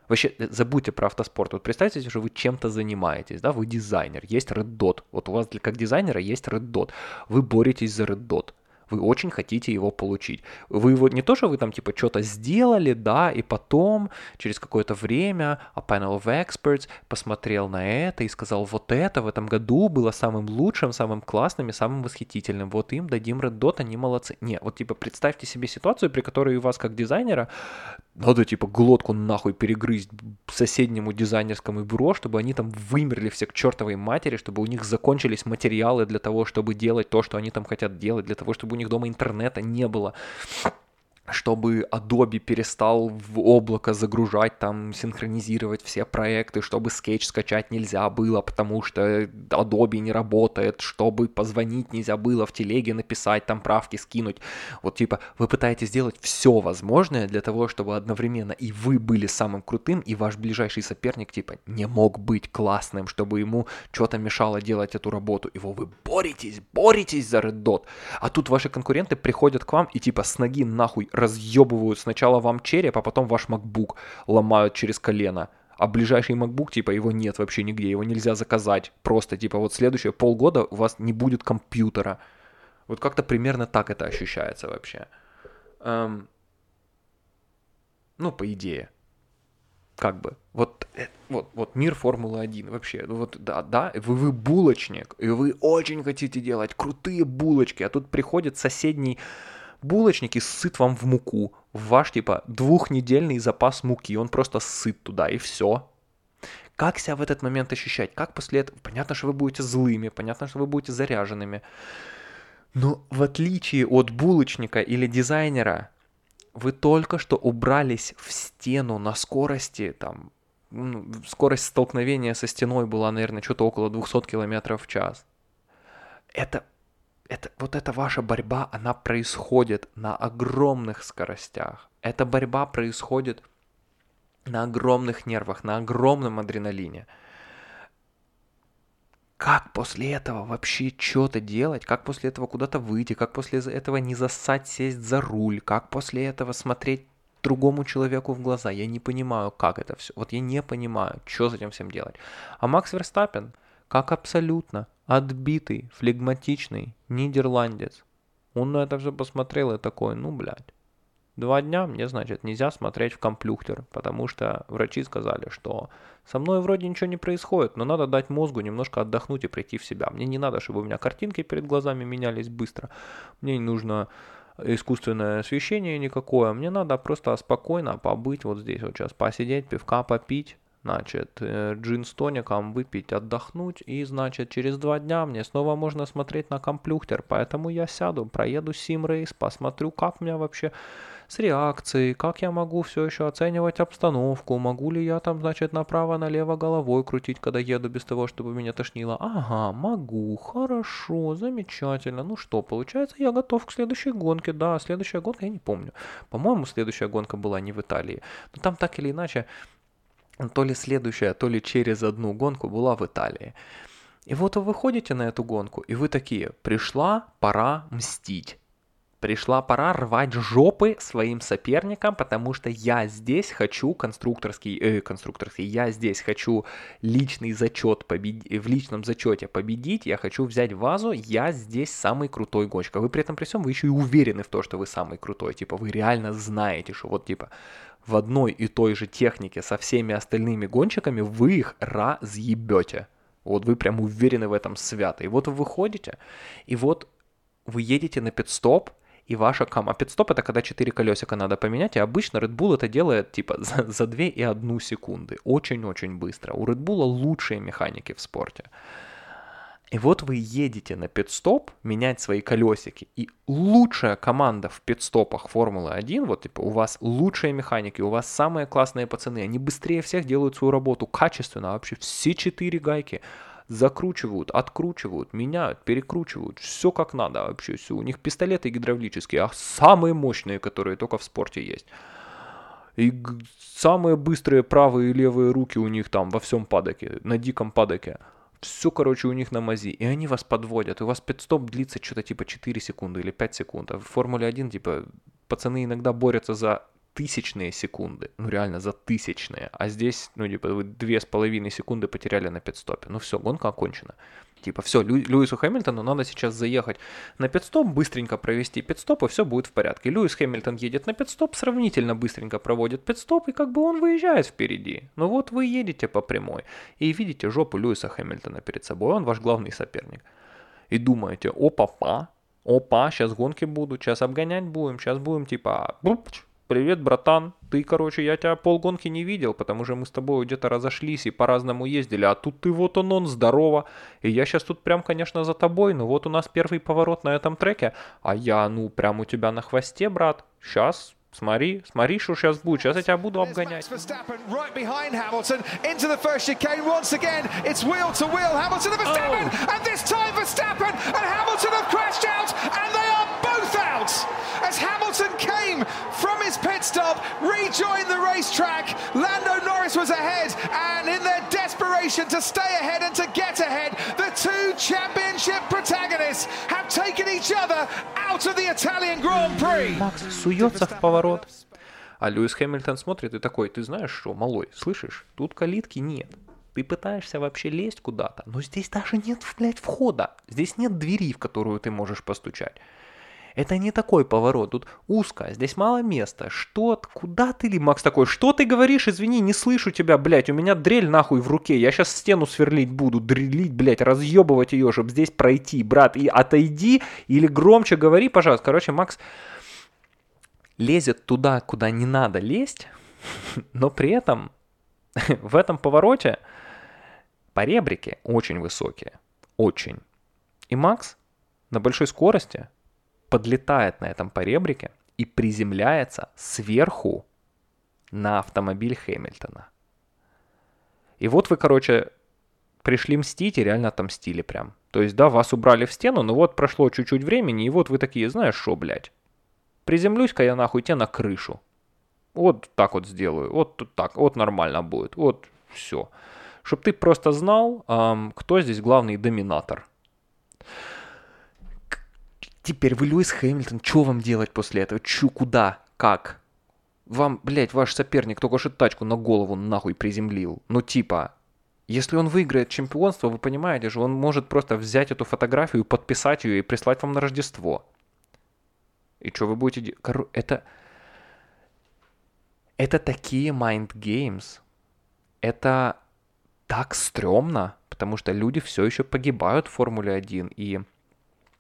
Вообще, э, забудьте про автоспорт. Вот представьте, что вы чем-то занимаетесь, да, вы дизайнер, есть Red Dot. Вот у вас для, как дизайнера есть Red Dot. Вы боретесь за Red Dot вы очень хотите его получить. Вы его не то, что вы там типа что-то сделали, да, и потом через какое-то время a panel of experts посмотрел на это и сказал, вот это в этом году было самым лучшим, самым классным и самым восхитительным. Вот им дадим Red Dot, они молодцы. Не, вот типа представьте себе ситуацию, при которой у вас как дизайнера надо типа глотку нахуй перегрызть соседнему дизайнерскому бюро, чтобы они там вымерли все к чертовой матери, чтобы у них закончились материалы для того, чтобы делать то, что они там хотят делать, для того, чтобы у них дома интернета не было чтобы Adobe перестал в облако загружать, там, синхронизировать все проекты, чтобы Sketch скачать нельзя было, потому что Adobe не работает, чтобы позвонить нельзя было, в телеге написать, там, правки скинуть. Вот, типа, вы пытаетесь сделать все возможное для того, чтобы одновременно и вы были самым крутым, и ваш ближайший соперник, типа, не мог быть классным, чтобы ему что-то мешало делать эту работу. Его вы боретесь, боретесь за Red Dot. А тут ваши конкуренты приходят к вам и, типа, с ноги нахуй разъебывают сначала вам череп, а потом ваш MacBook ломают через колено. А ближайший MacBook, типа, его нет вообще нигде, его нельзя заказать. Просто, типа, вот следующие полгода у вас не будет компьютера. Вот как-то примерно так это ощущается вообще. Эм, ну, по идее. Как бы. Вот, э, вот, вот мир Формулы-1 вообще. Вот, да, да, вы, вы булочник, и вы очень хотите делать крутые булочки, а тут приходит соседний булочник и сыт вам в муку, в ваш, типа, двухнедельный запас муки, он просто сыт туда, и все. Как себя в этот момент ощущать? Как после этого? Понятно, что вы будете злыми, понятно, что вы будете заряженными. Но в отличие от булочника или дизайнера, вы только что убрались в стену на скорости, там, ну, скорость столкновения со стеной была, наверное, что-то около 200 км в час. Это это, вот эта ваша борьба, она происходит на огромных скоростях. Эта борьба происходит на огромных нервах, на огромном адреналине. Как после этого вообще что-то делать? Как после этого куда-то выйти? Как после этого не засать, сесть за руль? Как после этого смотреть другому человеку в глаза? Я не понимаю, как это все. Вот я не понимаю, что с этим всем делать. А Макс Верстаппен, как абсолютно отбитый, флегматичный нидерландец. Он на это все посмотрел и такой, ну, блядь. Два дня мне, значит, нельзя смотреть в комплюхтер, потому что врачи сказали, что со мной вроде ничего не происходит, но надо дать мозгу немножко отдохнуть и прийти в себя. Мне не надо, чтобы у меня картинки перед глазами менялись быстро. Мне не нужно искусственное освещение никакое. Мне надо просто спокойно побыть вот здесь вот сейчас, посидеть, пивка попить, Значит, э, джин с тоником выпить, отдохнуть, и, значит, через два дня мне снова можно смотреть на комплюхтер, поэтому я сяду, проеду симрейс, посмотрю, как у меня вообще с реакцией, как я могу все еще оценивать обстановку, могу ли я там, значит, направо-налево головой крутить, когда еду без того, чтобы меня тошнило. Ага, могу, хорошо, замечательно. Ну что, получается, я готов к следующей гонке. Да, следующая гонка, я не помню. По-моему, следующая гонка была не в Италии. Но там так или иначе то ли следующая, то ли через одну гонку была в Италии. И вот вы выходите на эту гонку, и вы такие, пришла пора мстить. Пришла пора рвать жопы своим соперникам, потому что я здесь хочу конструкторский, э, конструкторский, я здесь хочу личный зачет победить, в личном зачете победить, я хочу взять вазу, я здесь самый крутой гонщик. А вы при этом при всем, вы еще и уверены в том, что вы самый крутой, типа вы реально знаете, что вот типа в одной и той же технике со всеми остальными гонщиками вы их разъебете. Вот вы прям уверены в этом свято. И вот вы выходите, и вот вы едете на пидстоп, и ваша команда... А пидстоп это когда 4 колесика надо поменять, и обычно Red Bull это делает типа за, за 2 и 1 секунды. Очень-очень быстро. У Red Bull лучшие механики в спорте. И вот вы едете на пидстоп менять свои колесики, и лучшая команда в пидстопах Формулы-1, вот типа у вас лучшие механики, у вас самые классные пацаны, они быстрее всех делают свою работу качественно, вообще все четыре гайки закручивают, откручивают, меняют, перекручивают, все как надо вообще, все. У них пистолеты гидравлические, а самые мощные, которые только в спорте есть. И самые быстрые правые и левые руки у них там во всем падоке, на диком падоке все, короче, у них на мази, и они вас подводят, и у вас пидстоп длится что-то типа 4 секунды или 5 секунд, а в Формуле 1, типа, пацаны иногда борются за тысячные секунды, ну реально за тысячные, а здесь, ну типа вы две с половиной секунды потеряли на пидстопе, ну все, гонка окончена. Типа все, Лю, Льюису Хэмилтону надо сейчас заехать на пидстоп, быстренько провести пидстоп, и все будет в порядке. Льюис Хэмилтон едет на пидстоп, сравнительно быстренько проводит пидстоп, и как бы он выезжает впереди. Ну вот вы едете по прямой, и видите жопу Льюиса Хэмилтона перед собой, он ваш главный соперник. И думаете, опа-па, опа, сейчас гонки будут, сейчас обгонять будем, сейчас будем типа привет, братан, ты, короче, я тебя полгонки не видел, потому что мы с тобой где-то разошлись и по-разному ездили, а тут ты вот он, он, здорово, и я сейчас тут прям, конечно, за тобой, но вот у нас первый поворот на этом треке, а я, ну, прям у тебя на хвосте, брат, сейчас Смотри, смотри, что сейчас будет. Сейчас я тебя буду обгонять. As Hamilton came from his pit stop, rejoined the racetrack. Lando Norris was ahead, and in their desperation to stay ahead and to get ahead, the two championship protagonists have taken each other out of the Italian Grand Prix. Макс суется в поворот. А Льюис Хэмилтон смотрит и такой, ты знаешь что, малой, слышишь, тут калитки нет. Ты пытаешься вообще лезть куда-то, но здесь даже нет, блядь, входа. Здесь нет двери, в которую ты можешь постучать. Это не такой поворот, тут узко, здесь мало места. Что, куда ты ли, Макс такой, что ты говоришь, извини, не слышу тебя, блядь, у меня дрель нахуй в руке, я сейчас стену сверлить буду, дрелить, блядь, разъебывать ее, чтобы здесь пройти, брат, и отойди, или громче говори, пожалуйста. Короче, Макс лезет туда, куда не надо лезть, но при этом в этом повороте поребрики очень высокие, очень. И Макс на большой скорости подлетает на этом поребрике и приземляется сверху на автомобиль Хэмилтона. И вот вы, короче, пришли мстить и реально отомстили прям. То есть, да, вас убрали в стену, но вот прошло чуть-чуть времени, и вот вы такие, знаешь что, блядь, приземлюсь-ка я нахуй тебе на крышу. Вот так вот сделаю, вот так, вот нормально будет, вот все. Чтоб ты просто знал, кто здесь главный доминатор. Теперь вы Льюис Хэмилтон, что вам делать после этого? Чу, куда? Как? Вам, блядь, ваш соперник только что тачку на голову нахуй приземлил. Ну типа, если он выиграет чемпионство, вы понимаете же, он может просто взять эту фотографию, подписать ее и прислать вам на Рождество. И что вы будете делать? Кор... Это... Это такие mind games. Это так стрёмно, потому что люди все еще погибают в Формуле 1. И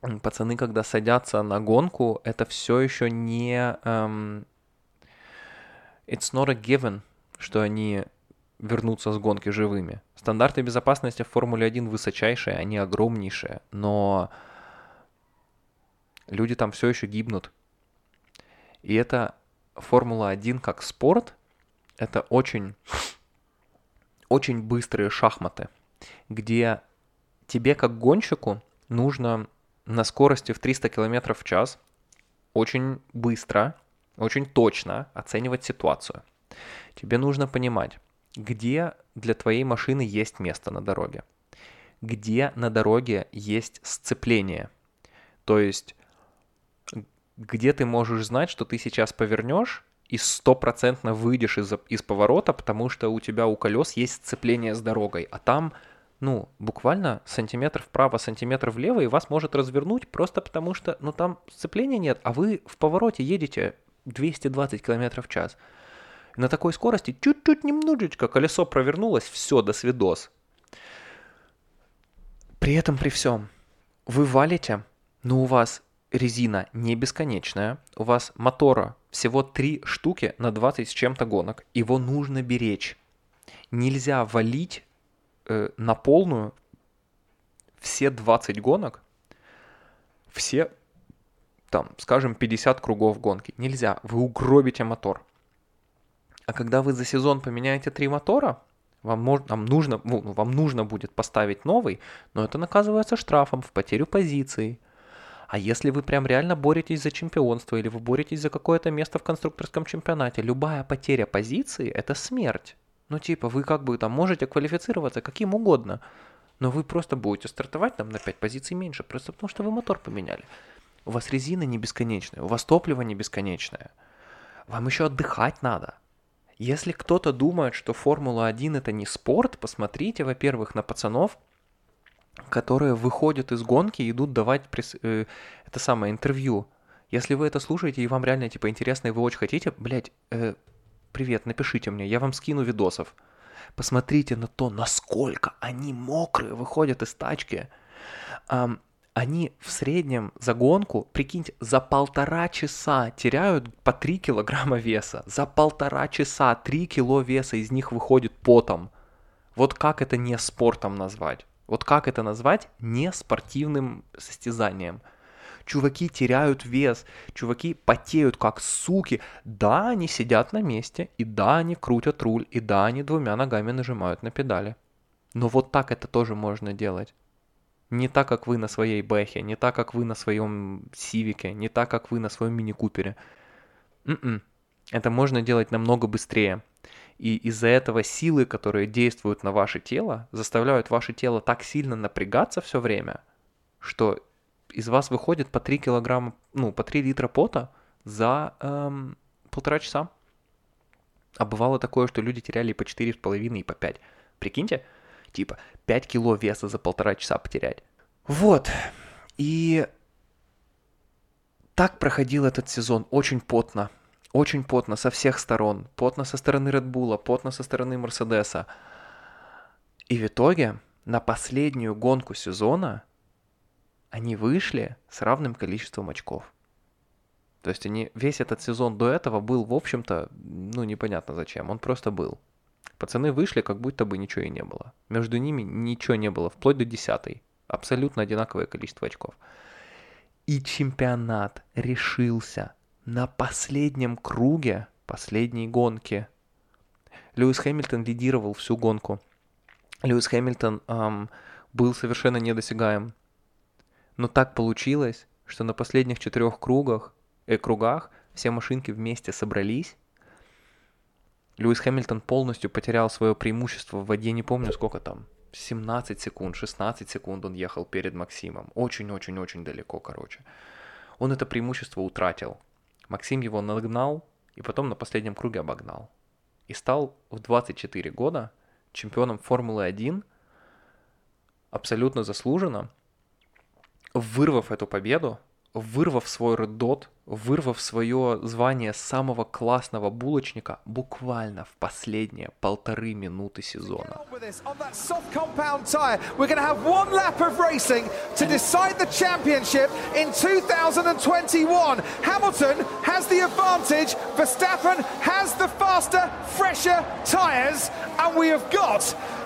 пацаны, когда садятся на гонку, это все еще не... Um, it's not a given, что они вернутся с гонки живыми. Стандарты безопасности в Формуле 1 высочайшие, они огромнейшие, но люди там все еще гибнут. И это Формула 1 как спорт, это очень, очень быстрые шахматы, где тебе как гонщику нужно на скорости в 300 км в час очень быстро, очень точно оценивать ситуацию. Тебе нужно понимать, где для твоей машины есть место на дороге, где на дороге есть сцепление. То есть где ты можешь знать, что ты сейчас повернешь и стопроцентно выйдешь из, из поворота, потому что у тебя у колес есть сцепление с дорогой, а там, ну, буквально сантиметр вправо, сантиметр влево, и вас может развернуть просто потому что, ну, там сцепления нет, а вы в повороте едете 220 км в час. на такой скорости чуть-чуть немножечко колесо провернулось, все, до свидос. При этом, при всем, вы валите, но у вас резина не бесконечная, у вас мотора всего 3 штуки на 20 с чем-то гонок, его нужно беречь. Нельзя валить э, на полную все 20 гонок, все, там, скажем, 50 кругов гонки. Нельзя, вы угробите мотор. А когда вы за сезон поменяете три мотора, вам, мож, вам, нужно, ну, вам нужно будет поставить новый, но это наказывается штрафом в потерю позиции. А если вы прям реально боретесь за чемпионство или вы боретесь за какое-то место в конструкторском чемпионате, любая потеря позиции – это смерть. Ну типа вы как бы там можете квалифицироваться каким угодно, но вы просто будете стартовать там на 5 позиций меньше, просто потому что вы мотор поменяли. У вас резина не бесконечная, у вас топливо не бесконечное. Вам еще отдыхать надо. Если кто-то думает, что Формула-1 это не спорт, посмотрите, во-первых, на пацанов, которые выходят из гонки и идут давать пресс, э, это самое интервью. Если вы это слушаете и вам реально типа интересно и вы очень хотите, блядь, э, привет, напишите мне, я вам скину видосов. Посмотрите на то, насколько они мокрые выходят из тачки. Um, они в среднем за гонку, прикиньте, за полтора часа теряют по 3 килограмма веса. За полтора часа 3 кило веса из них выходит потом. Вот как это не спортом назвать? Вот как это назвать не спортивным состязанием? Чуваки теряют вес, чуваки потеют как суки. Да, они сидят на месте, и да, они крутят руль, и да, они двумя ногами нажимают на педали. Но вот так это тоже можно делать. Не так, как вы на своей Бэхе, не так, как вы на своем Сивике, не так, как вы на своем Мини-Купере. М-м. Это можно делать намного быстрее. И из-за этого силы, которые действуют на ваше тело, заставляют ваше тело так сильно напрягаться все время, что из вас выходит по 3 килограмма, ну, по 3 литра пота за эм, полтора часа. А бывало такое, что люди теряли и по 4,5, и по 5. Прикиньте, Типа 5 кило веса за полтора часа потерять. Вот. И так проходил этот сезон очень потно. Очень потно со всех сторон. Потно со стороны Red Bull, потно со стороны Мерседеса. И в итоге на последнюю гонку сезона они вышли с равным количеством очков. То есть они, весь этот сезон до этого был, в общем-то, ну, непонятно зачем, он просто был. Пацаны вышли, как будто бы ничего и не было. Между ними ничего не было, вплоть до десятой. Абсолютно одинаковое количество очков. И чемпионат решился на последнем круге последней гонки. Льюис Хэмилтон лидировал всю гонку. Льюис Хэмилтон эм, был совершенно недосягаем. Но так получилось, что на последних четырех кругах, э, кругах все машинки вместе собрались Льюис Хэмилтон полностью потерял свое преимущество в воде, не помню сколько там, 17 секунд, 16 секунд он ехал перед Максимом. Очень-очень-очень далеко, короче. Он это преимущество утратил. Максим его нагнал и потом на последнем круге обогнал. И стал в 24 года чемпионом Формулы-1 абсолютно заслуженно, вырвав эту победу, вырвав свой роддот, вырвав свое звание самого классного булочника буквально в последние полторы минуты сезона. We're going to have one lap of racing to decide the championship in 2021. Hamilton has the advantage. Verstappen has the faster, fresher tyres. And we have got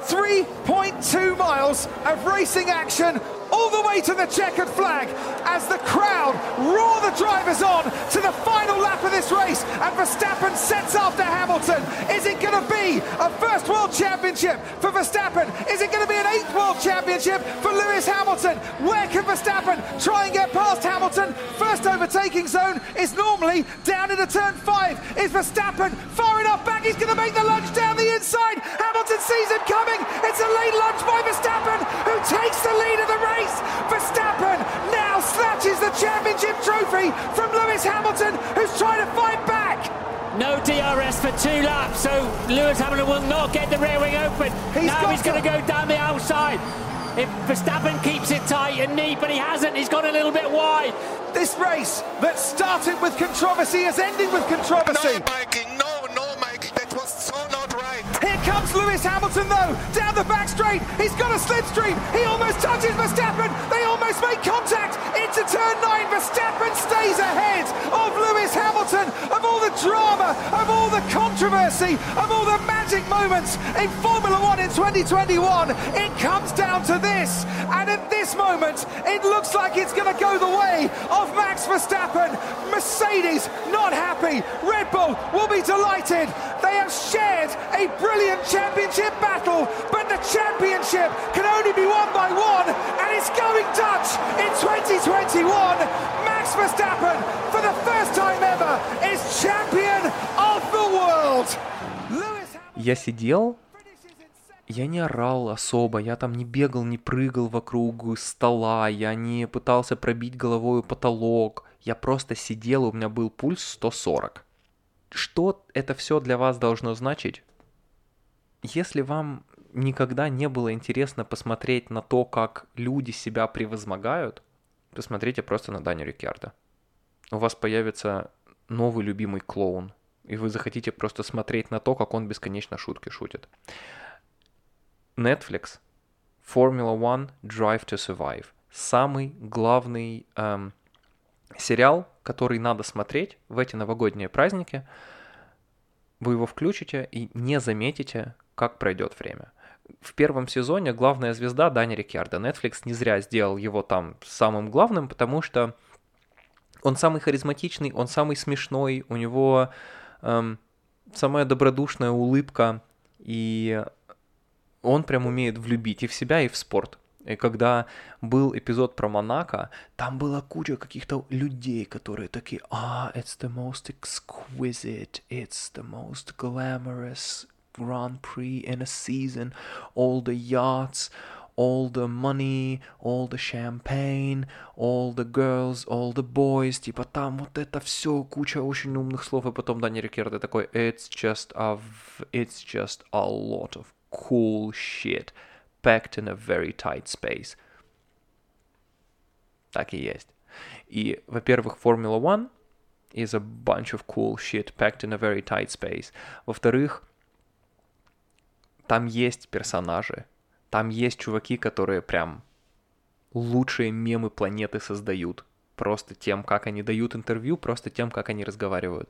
3.2 miles of racing action all the way to the checkered flag as the crowd roar the drivers on to the final lap of this race. And Verstappen sets after Hamilton. Is it going to be a first world championship for Verstappen? Is it going to be an eighth world championship for Lewis Hamilton? Where can Verstappen try and get past Hamilton? First overtaking zone is normally down into turn five. Is Verstappen far enough back? He's going to make the lunge down the inside. Hamilton sees him coming. It's a late lunge by Verstappen, who takes the lead of the race. Verstappen now snatches the Championship trophy from Lewis Hamilton, who's trying to fight back. No DRS for two laps, so Lewis Hamilton will not get the rear wing open. He's now got he's going to go down the outside. If Verstappen keeps it tight and neat, but he hasn't, he's gone a little bit wide. This race that started with controversy is ending with controversy. No, Mikey, no, no, Mikey, that was so not right. Here comes Lewis Hamilton though, down the back straight. He's got a slipstream. He almost touches Verstappen. They almost make contact into turn nine. Verstappen stays ahead of Lewis Hamilton. Of all the drama, of all the controversy, of all the moments in Formula One in 2021, it comes down to this. And at this moment, it looks like it's going to go the way of Max Verstappen. Mercedes not happy. Red Bull will be delighted. They have shared a brilliant championship battle, but the championship can only be won by one, and it's going Dutch in 2021. Max Verstappen, for the first time ever, is champion of the world. Я сидел, я не орал особо, я там не бегал, не прыгал вокруг стола, я не пытался пробить головой потолок. Я просто сидел, у меня был пульс 140. Что это все для вас должно значить? Если вам никогда не было интересно посмотреть на то, как люди себя превозмогают, посмотрите просто на Дани Рикьярда. У вас появится новый любимый клоун, и вы захотите просто смотреть на то, как он бесконечно шутки шутит. Netflix, Formula One, Drive to Survive. Самый главный эм, сериал, который надо смотреть в эти новогодние праздники. Вы его включите и не заметите, как пройдет время. В первом сезоне главная звезда Дани Рикьярдо. Netflix не зря сделал его там самым главным, потому что он самый харизматичный, он самый смешной, у него самая добродушная улыбка, и он прям умеет влюбить и в себя, и в спорт. И когда был эпизод про Монако, там была куча каких-то людей, которые такие, а, it's the most exquisite, it's the most glamorous Grand Prix in a season, all the yachts, all the money, all the champagne, all the girls, all the boys, типа там вот это все, куча очень умных слов, и потом Дани Рикердо такой, it's just a, it's just a lot of cool shit packed in a very tight space. Так и есть. И, во-первых, Formula One is a bunch of cool shit packed in a very tight space. Во-вторых, там есть персонажи, там есть чуваки, которые прям лучшие мемы планеты создают. Просто тем, как они дают интервью, просто тем, как они разговаривают.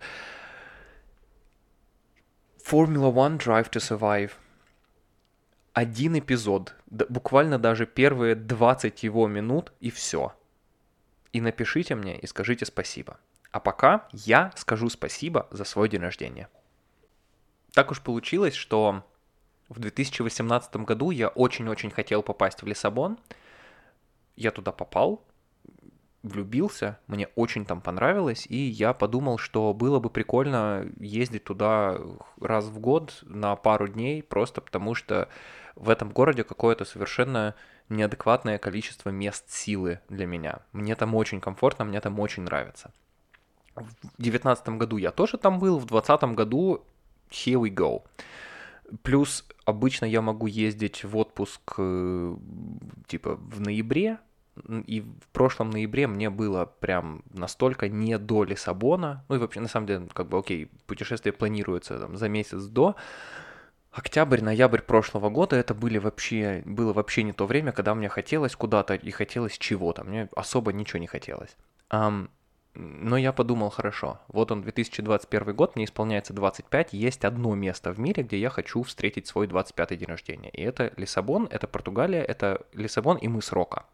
Formula One Drive to Survive. Один эпизод, буквально даже первые 20 его минут, и все. И напишите мне и скажите спасибо. А пока я скажу спасибо за свой день рождения. Так уж получилось, что в 2018 году я очень-очень хотел попасть в Лиссабон. Я туда попал, влюбился, мне очень там понравилось, и я подумал, что было бы прикольно ездить туда раз в год на пару дней, просто потому что в этом городе какое-то совершенно неадекватное количество мест силы для меня. Мне там очень комфортно, мне там очень нравится. В 2019 году я тоже там был, в 2020 году here we go. Плюс обычно я могу ездить в отпуск э, типа в ноябре, и в прошлом ноябре мне было прям настолько не до Лиссабона, ну и вообще на самом деле, как бы, окей, путешествие планируется там, за месяц до, Октябрь, ноябрь прошлого года это были вообще, было вообще не то время, когда мне хотелось куда-то и хотелось чего-то. Мне особо ничего не хотелось. Um, но я подумал, хорошо, вот он 2021 год, мне исполняется 25, есть одно место в мире, где я хочу встретить свой 25 день рождения. И это Лиссабон, это Португалия, это Лиссабон и мыс Рока.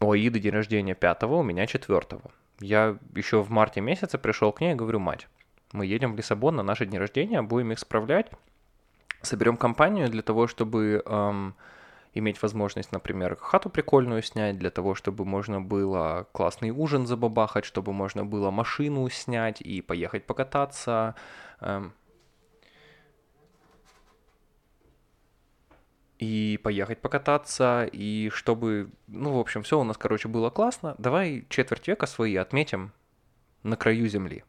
У Аиды день рождения 5 у меня 4 Я еще в марте месяце пришел к ней и говорю, мать, мы едем в Лиссабон на наше день рождения, будем их справлять, соберем компанию для того, чтобы эм, иметь возможность, например, хату прикольную снять, для того, чтобы можно было классный ужин забабахать, чтобы можно было машину снять и поехать покататься. Эм. и поехать покататься, и чтобы, ну, в общем, все у нас, короче, было классно. Давай четверть века свои отметим на краю земли.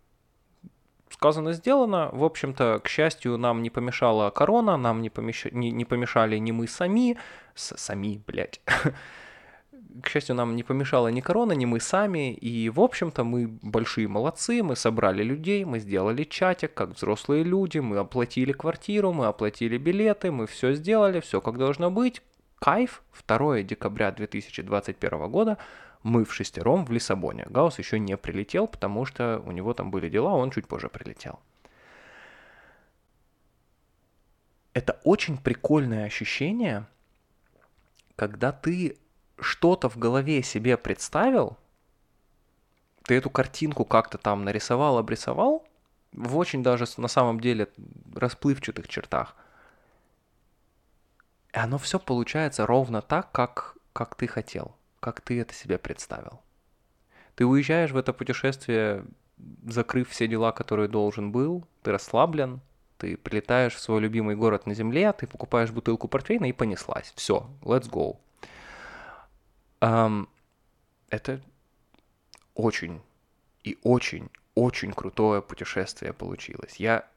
Сказано, сделано. В общем-то, к счастью, нам не помешала корона, нам не, помещ... не, не помешали ни мы сами, с... сами, блядь, к счастью, нам не помешала ни корона, ни мы сами. И, в общем-то, мы большие молодцы, мы собрали людей, мы сделали чатик, как взрослые люди, мы оплатили квартиру, мы оплатили билеты, мы все сделали, все как должно быть. Кайф, 2 декабря 2021 года, мы в шестером в Лиссабоне. Гаус еще не прилетел, потому что у него там были дела, он чуть позже прилетел. Это очень прикольное ощущение, когда ты что-то в голове себе представил, ты эту картинку как-то там нарисовал, обрисовал, в очень даже на самом деле расплывчатых чертах. И оно все получается ровно так, как, как ты хотел, как ты это себе представил. Ты уезжаешь в это путешествие, закрыв все дела, которые должен был, ты расслаблен, ты прилетаешь в свой любимый город на земле, ты покупаешь бутылку портвейна и понеслась. Все, let's go. Um, это очень и очень, очень крутое путешествие получилось. Я,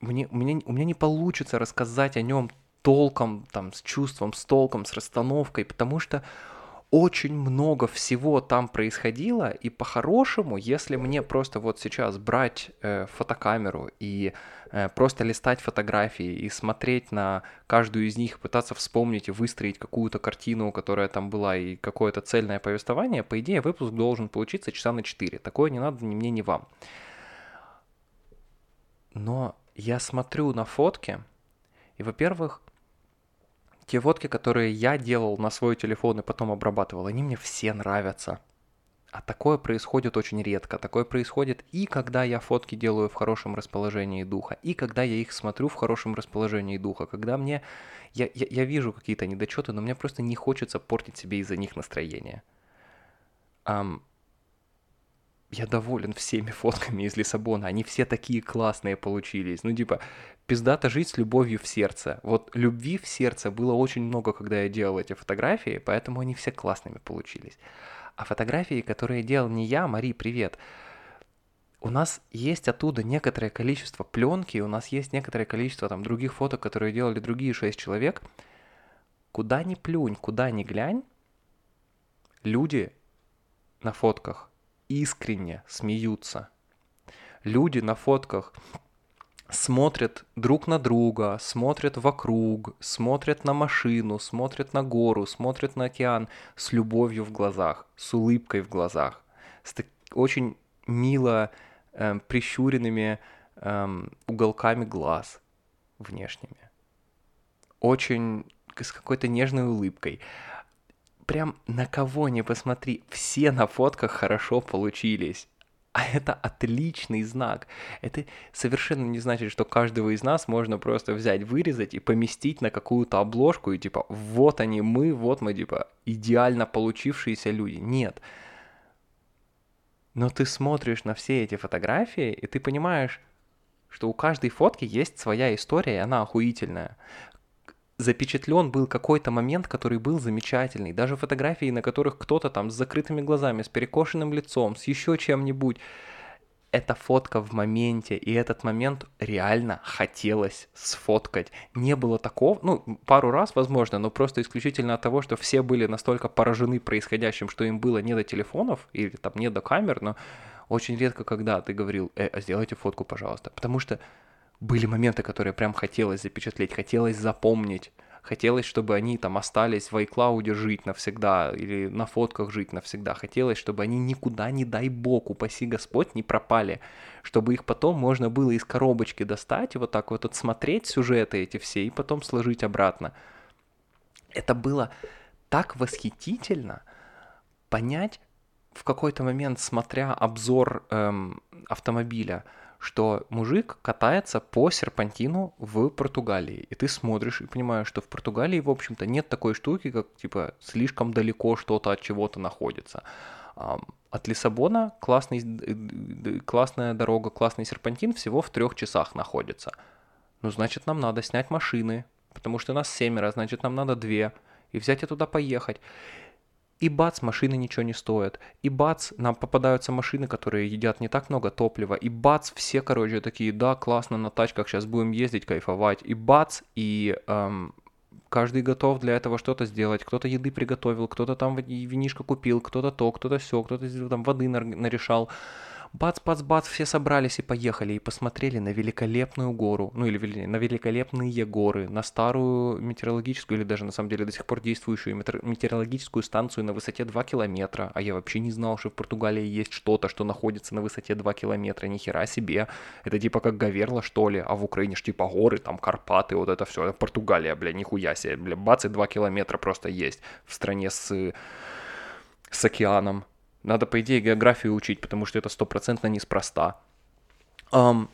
мне, мне, у меня не получится рассказать о нем толком, там, с чувством, с толком, с расстановкой, потому что очень много всего там происходило, и по-хорошему, если мне просто вот сейчас брать э, фотокамеру и э, просто листать фотографии и смотреть на каждую из них, пытаться вспомнить и выстроить какую-то картину, которая там была, и какое-то цельное повествование, по идее, выпуск должен получиться часа на 4. Такое не надо ни мне, ни вам. Но я смотрю на фотки, и, во-первых, те фотки, которые я делал на свой телефон и потом обрабатывал, они мне все нравятся. А такое происходит очень редко. Такое происходит и когда я фотки делаю в хорошем расположении духа, и когда я их смотрю в хорошем расположении духа, когда мне... Я, я, я вижу какие-то недочеты, но мне просто не хочется портить себе из-за них настроение. Um, я доволен всеми фотками из Лиссабона. Они все такие классные получились. Ну, типа, пиздато жить с любовью в сердце. Вот любви в сердце было очень много, когда я делал эти фотографии, поэтому они все классными получились. А фотографии, которые делал не я, Мари, привет, у нас есть оттуда некоторое количество пленки, у нас есть некоторое количество там других фоток, которые делали другие шесть человек. Куда ни плюнь, куда ни глянь, люди на фотках искренне смеются. Люди на фотках смотрят друг на друга, смотрят вокруг, смотрят на машину, смотрят на гору, смотрят на океан с любовью в глазах, с улыбкой в глазах, с так, очень мило э, прищуренными э, уголками глаз внешними. Очень с какой-то нежной улыбкой. Прям на кого не посмотри, все на фотках хорошо получились. А это отличный знак. Это совершенно не значит, что каждого из нас можно просто взять, вырезать и поместить на какую-то обложку и типа вот они мы, вот мы типа идеально получившиеся люди. Нет. Но ты смотришь на все эти фотографии, и ты понимаешь, что у каждой фотки есть своя история, и она охуительная запечатлен был какой-то момент, который был замечательный. Даже фотографии, на которых кто-то там с закрытыми глазами, с перекошенным лицом, с еще чем-нибудь. Это фотка в моменте, и этот момент реально хотелось сфоткать. Не было такого, ну, пару раз, возможно, но просто исключительно от того, что все были настолько поражены происходящим, что им было не до телефонов или там не до камер, но очень редко, когда ты говорил, э, а сделайте фотку, пожалуйста. Потому что были моменты, которые прям хотелось запечатлеть, хотелось запомнить. Хотелось, чтобы они там остались в iCloud жить навсегда или на фотках жить навсегда. Хотелось, чтобы они никуда, не дай бог, упаси Господь, не пропали. Чтобы их потом можно было из коробочки достать вот так вот отсмотреть сюжеты эти все и потом сложить обратно. Это было так восхитительно понять в какой-то момент, смотря обзор эм, автомобиля, что мужик катается по серпантину в Португалии. И ты смотришь и понимаешь, что в Португалии, в общем-то, нет такой штуки, как, типа, слишком далеко что-то от чего-то находится. От Лиссабона классный, классная дорога, классный серпантин всего в трех часах находится. Ну, значит, нам надо снять машины, потому что нас семеро, значит, нам надо две, и взять и туда поехать. И бац, машины ничего не стоят. И бац, нам попадаются машины, которые едят не так много топлива. И бац, все, короче, такие, да, классно, на тачках сейчас будем ездить, кайфовать. И бац, и эм, каждый готов для этого что-то сделать. Кто-то еды приготовил, кто-то там винишко купил, кто-то то, кто-то все, кто-то там воды нарешал бац-бац-бац, все собрались и поехали, и посмотрели на великолепную гору, ну или на великолепные горы, на старую метеорологическую, или даже на самом деле до сих пор действующую метеорологическую станцию на высоте 2 километра, а я вообще не знал, что в Португалии есть что-то, что находится на высоте 2 километра, ни хера себе, это типа как Гаверла, что ли, а в Украине ж типа горы, там Карпаты, вот это все, Португалия, бля, нихуя себе, бля, бац, и 2 километра просто есть в стране с, с океаном, надо, по идее, географию учить, потому что это стопроцентно неспроста. Um,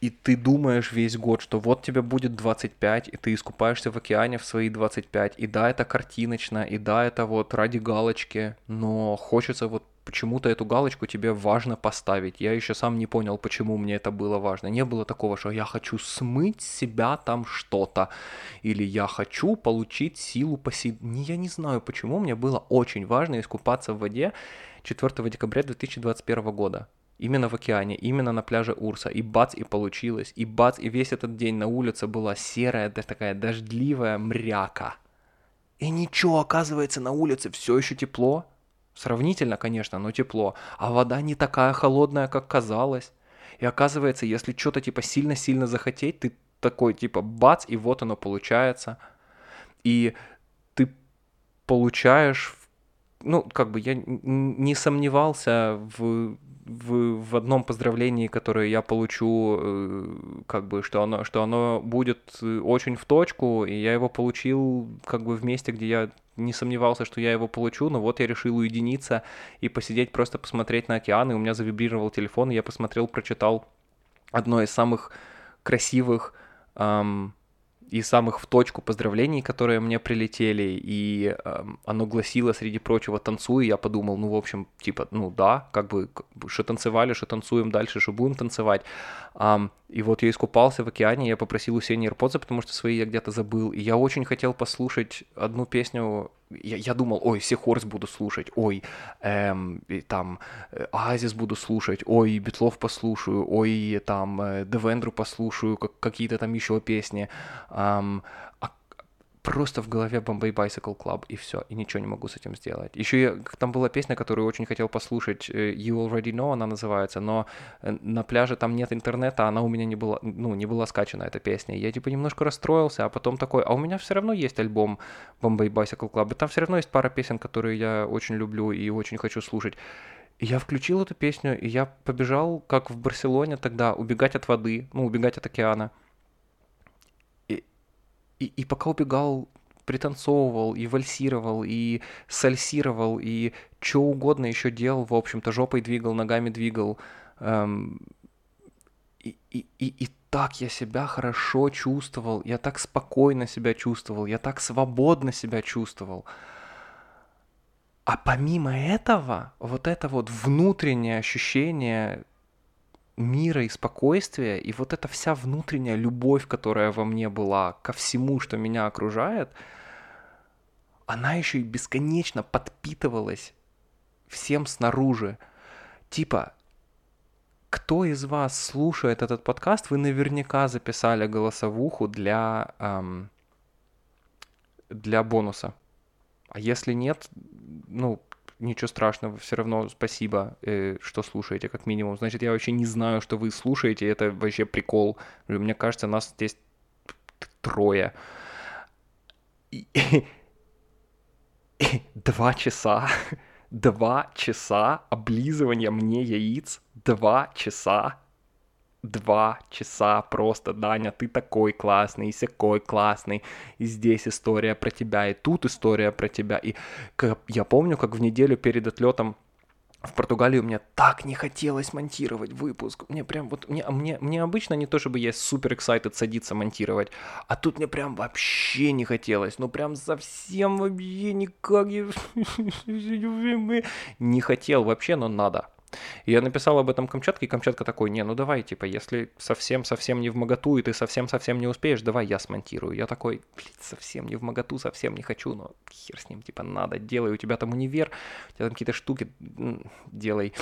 и ты думаешь весь год, что вот тебе будет 25, и ты искупаешься в океане в свои 25, и да, это картиночно, и да, это вот ради галочки, но хочется вот почему-то эту галочку тебе важно поставить. Я еще сам не понял, почему мне это было важно. Не было такого, что я хочу смыть с себя там что-то, или я хочу получить силу по себе. Я не знаю, почему мне было очень важно искупаться в воде 4 декабря 2021 года. Именно в океане, именно на пляже Урса. И бац, и получилось. И бац, и весь этот день на улице была серая, такая дождливая мряка. И ничего, оказывается, на улице все еще тепло. Сравнительно, конечно, но тепло. А вода не такая холодная, как казалось. И оказывается, если что-то типа сильно-сильно захотеть, ты такой типа бац, и вот оно получается. И ты получаешь, ну, как бы я не сомневался в в, в одном поздравлении, которое я получу, э, как бы, что оно, что оно будет э, очень в точку, и я его получил как бы в месте, где я не сомневался, что я его получу, но вот я решил уединиться и посидеть, просто посмотреть на океан, и у меня завибрировал телефон, и я посмотрел, прочитал одно из самых красивых эм, и самых в точку поздравлений, которые мне прилетели, и э, оно гласило, среди прочего, танцуй, я подумал, ну, в общем, типа, ну, да, как бы, что танцевали, что танцуем дальше, что будем танцевать, Um, и вот я искупался в океане, я попросил у Сени AirPods, потому что свои я где-то забыл. И я очень хотел послушать одну песню. Я, я думал, ой, Сехорс буду слушать, ой, эм, там, Оазис буду слушать, ой, Битлов послушаю, ой, там, э, Девендру послушаю, как, какие-то там еще песни. Um, а просто в голове Bombay Bicycle Club, и все, и ничего не могу с этим сделать. Еще я, там была песня, которую очень хотел послушать, э, You Already Know она называется, но э, на пляже там нет интернета, она у меня не была, ну, не была скачана, эта песня. Я типа немножко расстроился, а потом такой, а у меня все равно есть альбом Bombay Bicycle Club, и там все равно есть пара песен, которые я очень люблю и очень хочу слушать. Я включил эту песню, и я побежал, как в Барселоне тогда, убегать от воды, ну, убегать от океана. И, и пока убегал, пританцовывал, и вальсировал, и сальсировал, и что угодно еще делал, в общем-то, жопой двигал, ногами двигал. Эм, и, и, и, и так я себя хорошо чувствовал, я так спокойно себя чувствовал, я так свободно себя чувствовал. А помимо этого, вот это вот внутреннее ощущение мира и спокойствия, и вот эта вся внутренняя любовь, которая во мне была ко всему, что меня окружает, она еще и бесконечно подпитывалась всем снаружи. Типа, кто из вас слушает этот подкаст, вы наверняка записали голосовуху для, эм, для бонуса. А если нет, ну, ничего страшного, все равно спасибо, э, что слушаете, как минимум. Значит, я вообще не знаю, что вы слушаете, это вообще прикол. Мне кажется, нас здесь трое. Два часа, два часа облизывания мне яиц, два часа два часа просто, Даня, ты такой классный, и сякой классный, и здесь история про тебя, и тут история про тебя. И я помню, как в неделю перед отлетом в Португалию мне так не хотелось монтировать выпуск. Мне прям вот, мне, мне, мне обычно не то, чтобы я супер excited садиться монтировать, а тут мне прям вообще не хотелось. Ну прям совсем вообще никак. не хотел вообще, но надо. И я написал об этом Камчатке, и Камчатка такой, не, ну давай, типа, если совсем-совсем не в моготу, и ты совсем-совсем не успеешь, давай я смонтирую. Я такой, блин, совсем не в моготу, совсем не хочу, но хер с ним, типа, надо, делай, у тебя там универ, у тебя там какие-то штуки, делай.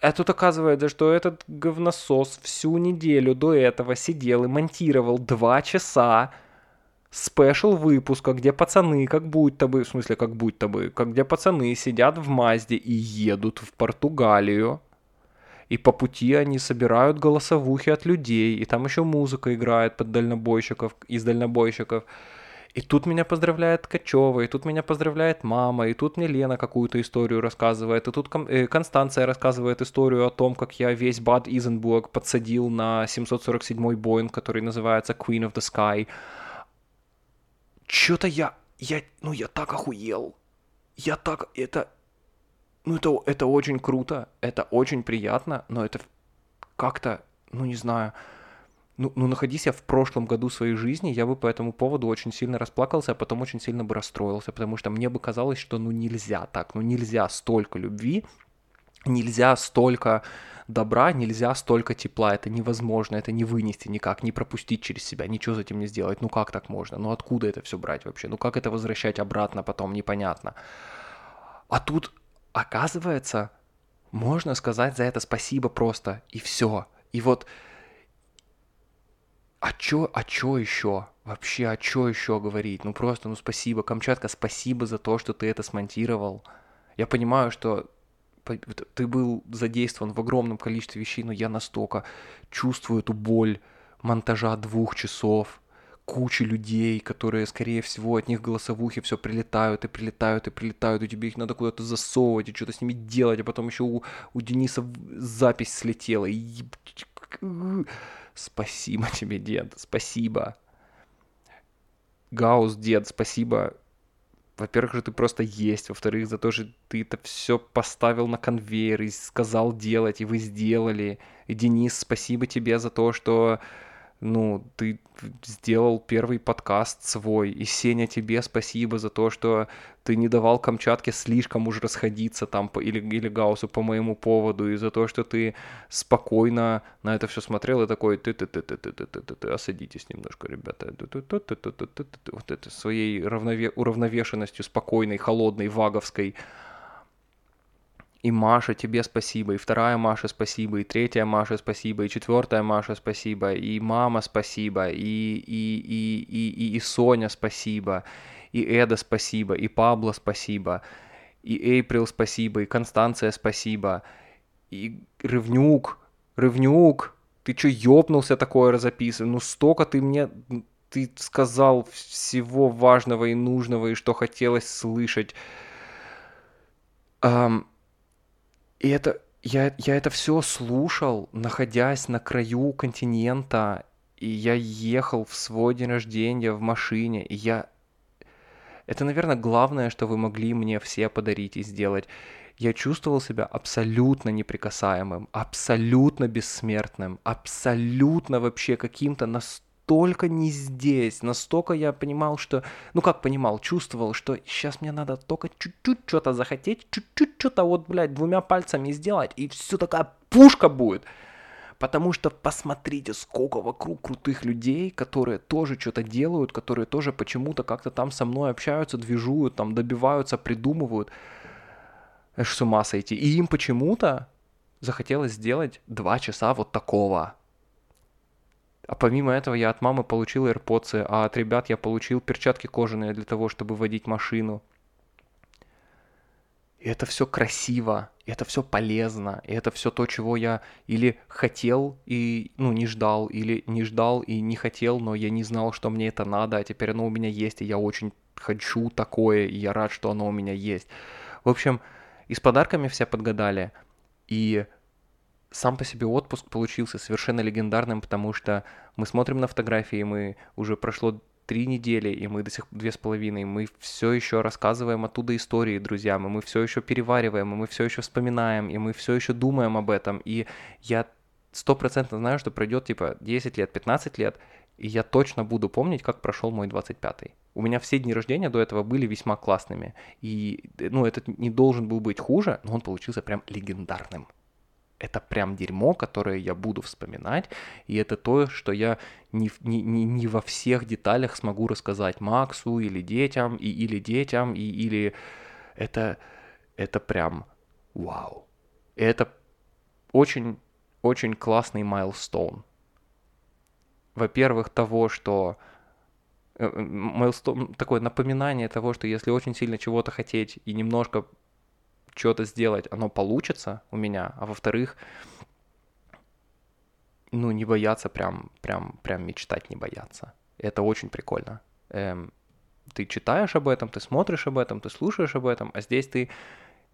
А тут оказывается, что этот говносос всю неделю до этого сидел и монтировал два часа спешл выпуска, где пацаны, как будто бы, в смысле, как будто бы, как где пацаны сидят в Мазде и едут в Португалию, и по пути они собирают голосовухи от людей, и там еще музыка играет под дальнобойщиков, из дальнобойщиков. И тут меня поздравляет Ткачева, и тут меня поздравляет мама, и тут мне Лена какую-то историю рассказывает, и тут э, Констанция рассказывает историю о том, как я весь Бад Изенбург подсадил на 747 Боинг, который называется Queen of the Sky. Чё-то я, я, ну я так охуел. Я так, это, ну это, это очень круто, это очень приятно, но это как-то, ну не знаю, ну, ну находись я в прошлом году своей жизни, я бы по этому поводу очень сильно расплакался, а потом очень сильно бы расстроился, потому что мне бы казалось, что ну нельзя так, ну нельзя столько любви, нельзя столько добра, нельзя столько тепла, это невозможно, это не вынести никак, не пропустить через себя, ничего с этим не сделать, ну как так можно, ну откуда это все брать вообще, ну как это возвращать обратно потом, непонятно. А тут, оказывается, можно сказать за это спасибо просто, и все. И вот, а чё, а чё еще? Вообще, а чё еще говорить? Ну просто, ну спасибо, Камчатка, спасибо за то, что ты это смонтировал. Я понимаю, что ты был задействован в огромном количестве вещей, но я настолько чувствую эту боль монтажа двух часов, кучи людей, которые, скорее всего, от них голосовухи все прилетают и прилетают и прилетают, и тебе их надо куда-то засовывать и что-то с ними делать, а потом еще у, у Дениса запись слетела. И... Спасибо тебе, дед, спасибо. Гаус, дед, спасибо во-первых, же ты просто есть, во-вторых, за то, что ты это все поставил на конвейер и сказал делать, и вы сделали. И, Денис, спасибо тебе за то, что ну, ты сделал первый подкаст свой, и Сеня, тебе спасибо за то, что ты не давал Камчатке слишком уж расходиться там, по, или, или Гаусу по моему поводу, и за то, что ты спокойно на это все смотрел и такой, ты ты ты ты ты ты ты ты ты осадитесь немножко, ребята, вот это своей равнове, уравновешенностью спокойной, холодной, ваговской, и Маша, тебе спасибо, и вторая Маша спасибо, и третья Маша спасибо, и четвертая Маша спасибо, и мама спасибо, и, и, и, и, и, и Соня спасибо, и Эда спасибо, и Пабло спасибо, и Эйприл спасибо, и Констанция спасибо, и Рывнюк, Рывнюк, ты чё ёбнулся такое разописывать? Ну столько ты мне, ты сказал всего важного и нужного, и что хотелось слышать. Um, и это, я, я это все слушал, находясь на краю континента, и я ехал в свой день рождения в машине, и я... Это, наверное, главное, что вы могли мне все подарить и сделать. Я чувствовал себя абсолютно неприкасаемым, абсолютно бессмертным, абсолютно вообще каким-то настолько настолько не здесь, настолько я понимал, что, ну как понимал, чувствовал, что сейчас мне надо только чуть-чуть что-то захотеть, чуть-чуть что-то вот, блядь, двумя пальцами сделать, и все такая пушка будет. Потому что посмотрите, сколько вокруг крутых людей, которые тоже что-то делают, которые тоже почему-то как-то там со мной общаются, движуют, там добиваются, придумывают. Аж с ума сойти. И им почему-то захотелось сделать два часа вот такого. А помимо этого я от мамы получил AirPods, а от ребят я получил перчатки кожаные для того, чтобы водить машину. И это все красиво, и это все полезно, и это все то, чего я или хотел и, ну, не ждал, или не ждал и не хотел, но я не знал, что мне это надо, а теперь оно у меня есть, и я очень хочу такое, и я рад, что оно у меня есть. В общем, и с подарками все подгадали, и сам по себе отпуск получился совершенно легендарным, потому что мы смотрим на фотографии, мы уже прошло три недели, и мы до сих две с половиной, мы все еще рассказываем оттуда истории друзьям, и мы все еще перевариваем, и мы все еще вспоминаем, и мы все еще думаем об этом, и я стопроцентно знаю, что пройдет типа 10 лет, 15 лет, и я точно буду помнить, как прошел мой 25-й. У меня все дни рождения до этого были весьма классными. И, ну, этот не должен был быть хуже, но он получился прям легендарным. Это прям дерьмо, которое я буду вспоминать, и это то, что я не, не, не, не во всех деталях смогу рассказать Максу или детям, и, или детям, и, или это, это прям вау. Это очень, очень классный майлстоун. Во-первых, того, что майлстоун, такое напоминание того, что если очень сильно чего-то хотеть и немножко что-то сделать, оно получится у меня, а во-вторых, ну, не бояться прям, прям, прям мечтать не бояться. Это очень прикольно. Эм, ты читаешь об этом, ты смотришь об этом, ты слушаешь об этом, а здесь ты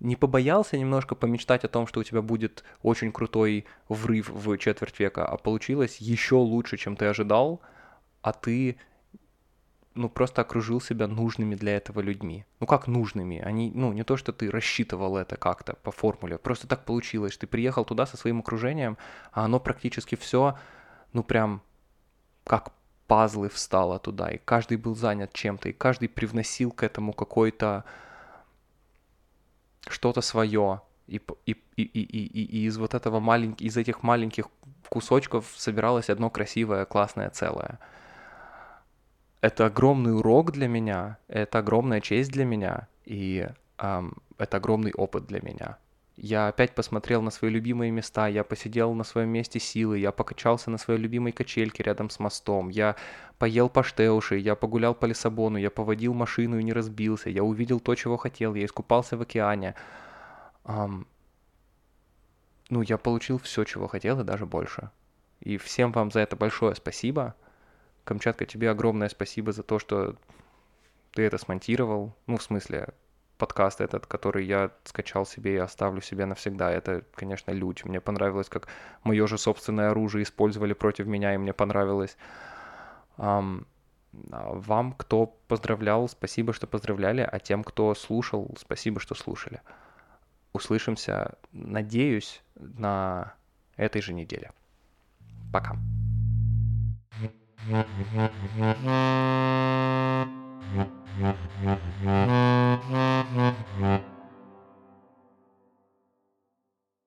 не побоялся немножко помечтать о том, что у тебя будет очень крутой врыв в четверть века, а получилось еще лучше, чем ты ожидал, а ты ну, просто окружил себя нужными для этого людьми. Ну, как нужными? Они, ну, не то, что ты рассчитывал это как-то по формуле, просто так получилось. Ты приехал туда со своим окружением, а оно практически все, ну, прям как пазлы встало туда, и каждый был занят чем-то, и каждый привносил к этому какой-то что-то свое, и, и, и, и, и, и из вот этого маленьких, из этих маленьких кусочков собиралось одно красивое, классное целое – это огромный урок для меня, это огромная честь для меня, и эм, это огромный опыт для меня. Я опять посмотрел на свои любимые места, я посидел на своем месте силы, я покачался на своей любимой качельке рядом с мостом, я поел паштеуши, я погулял по Лиссабону, я поводил машину и не разбился, я увидел то, чего хотел, я искупался в океане. Um, ну, я получил все, чего хотел, и даже больше. И всем вам за это большое спасибо. Камчатка, тебе огромное спасибо за то, что ты это смонтировал. Ну, в смысле, подкаст этот, который я скачал себе и оставлю себе навсегда. Это, конечно, лють. Мне понравилось, как мое же собственное оружие использовали против меня, и мне понравилось. Um, вам, кто поздравлял, спасибо, что поздравляли, а тем, кто слушал, спасибо, что слушали. Услышимся, надеюсь, на этой же неделе. Пока. Thank you.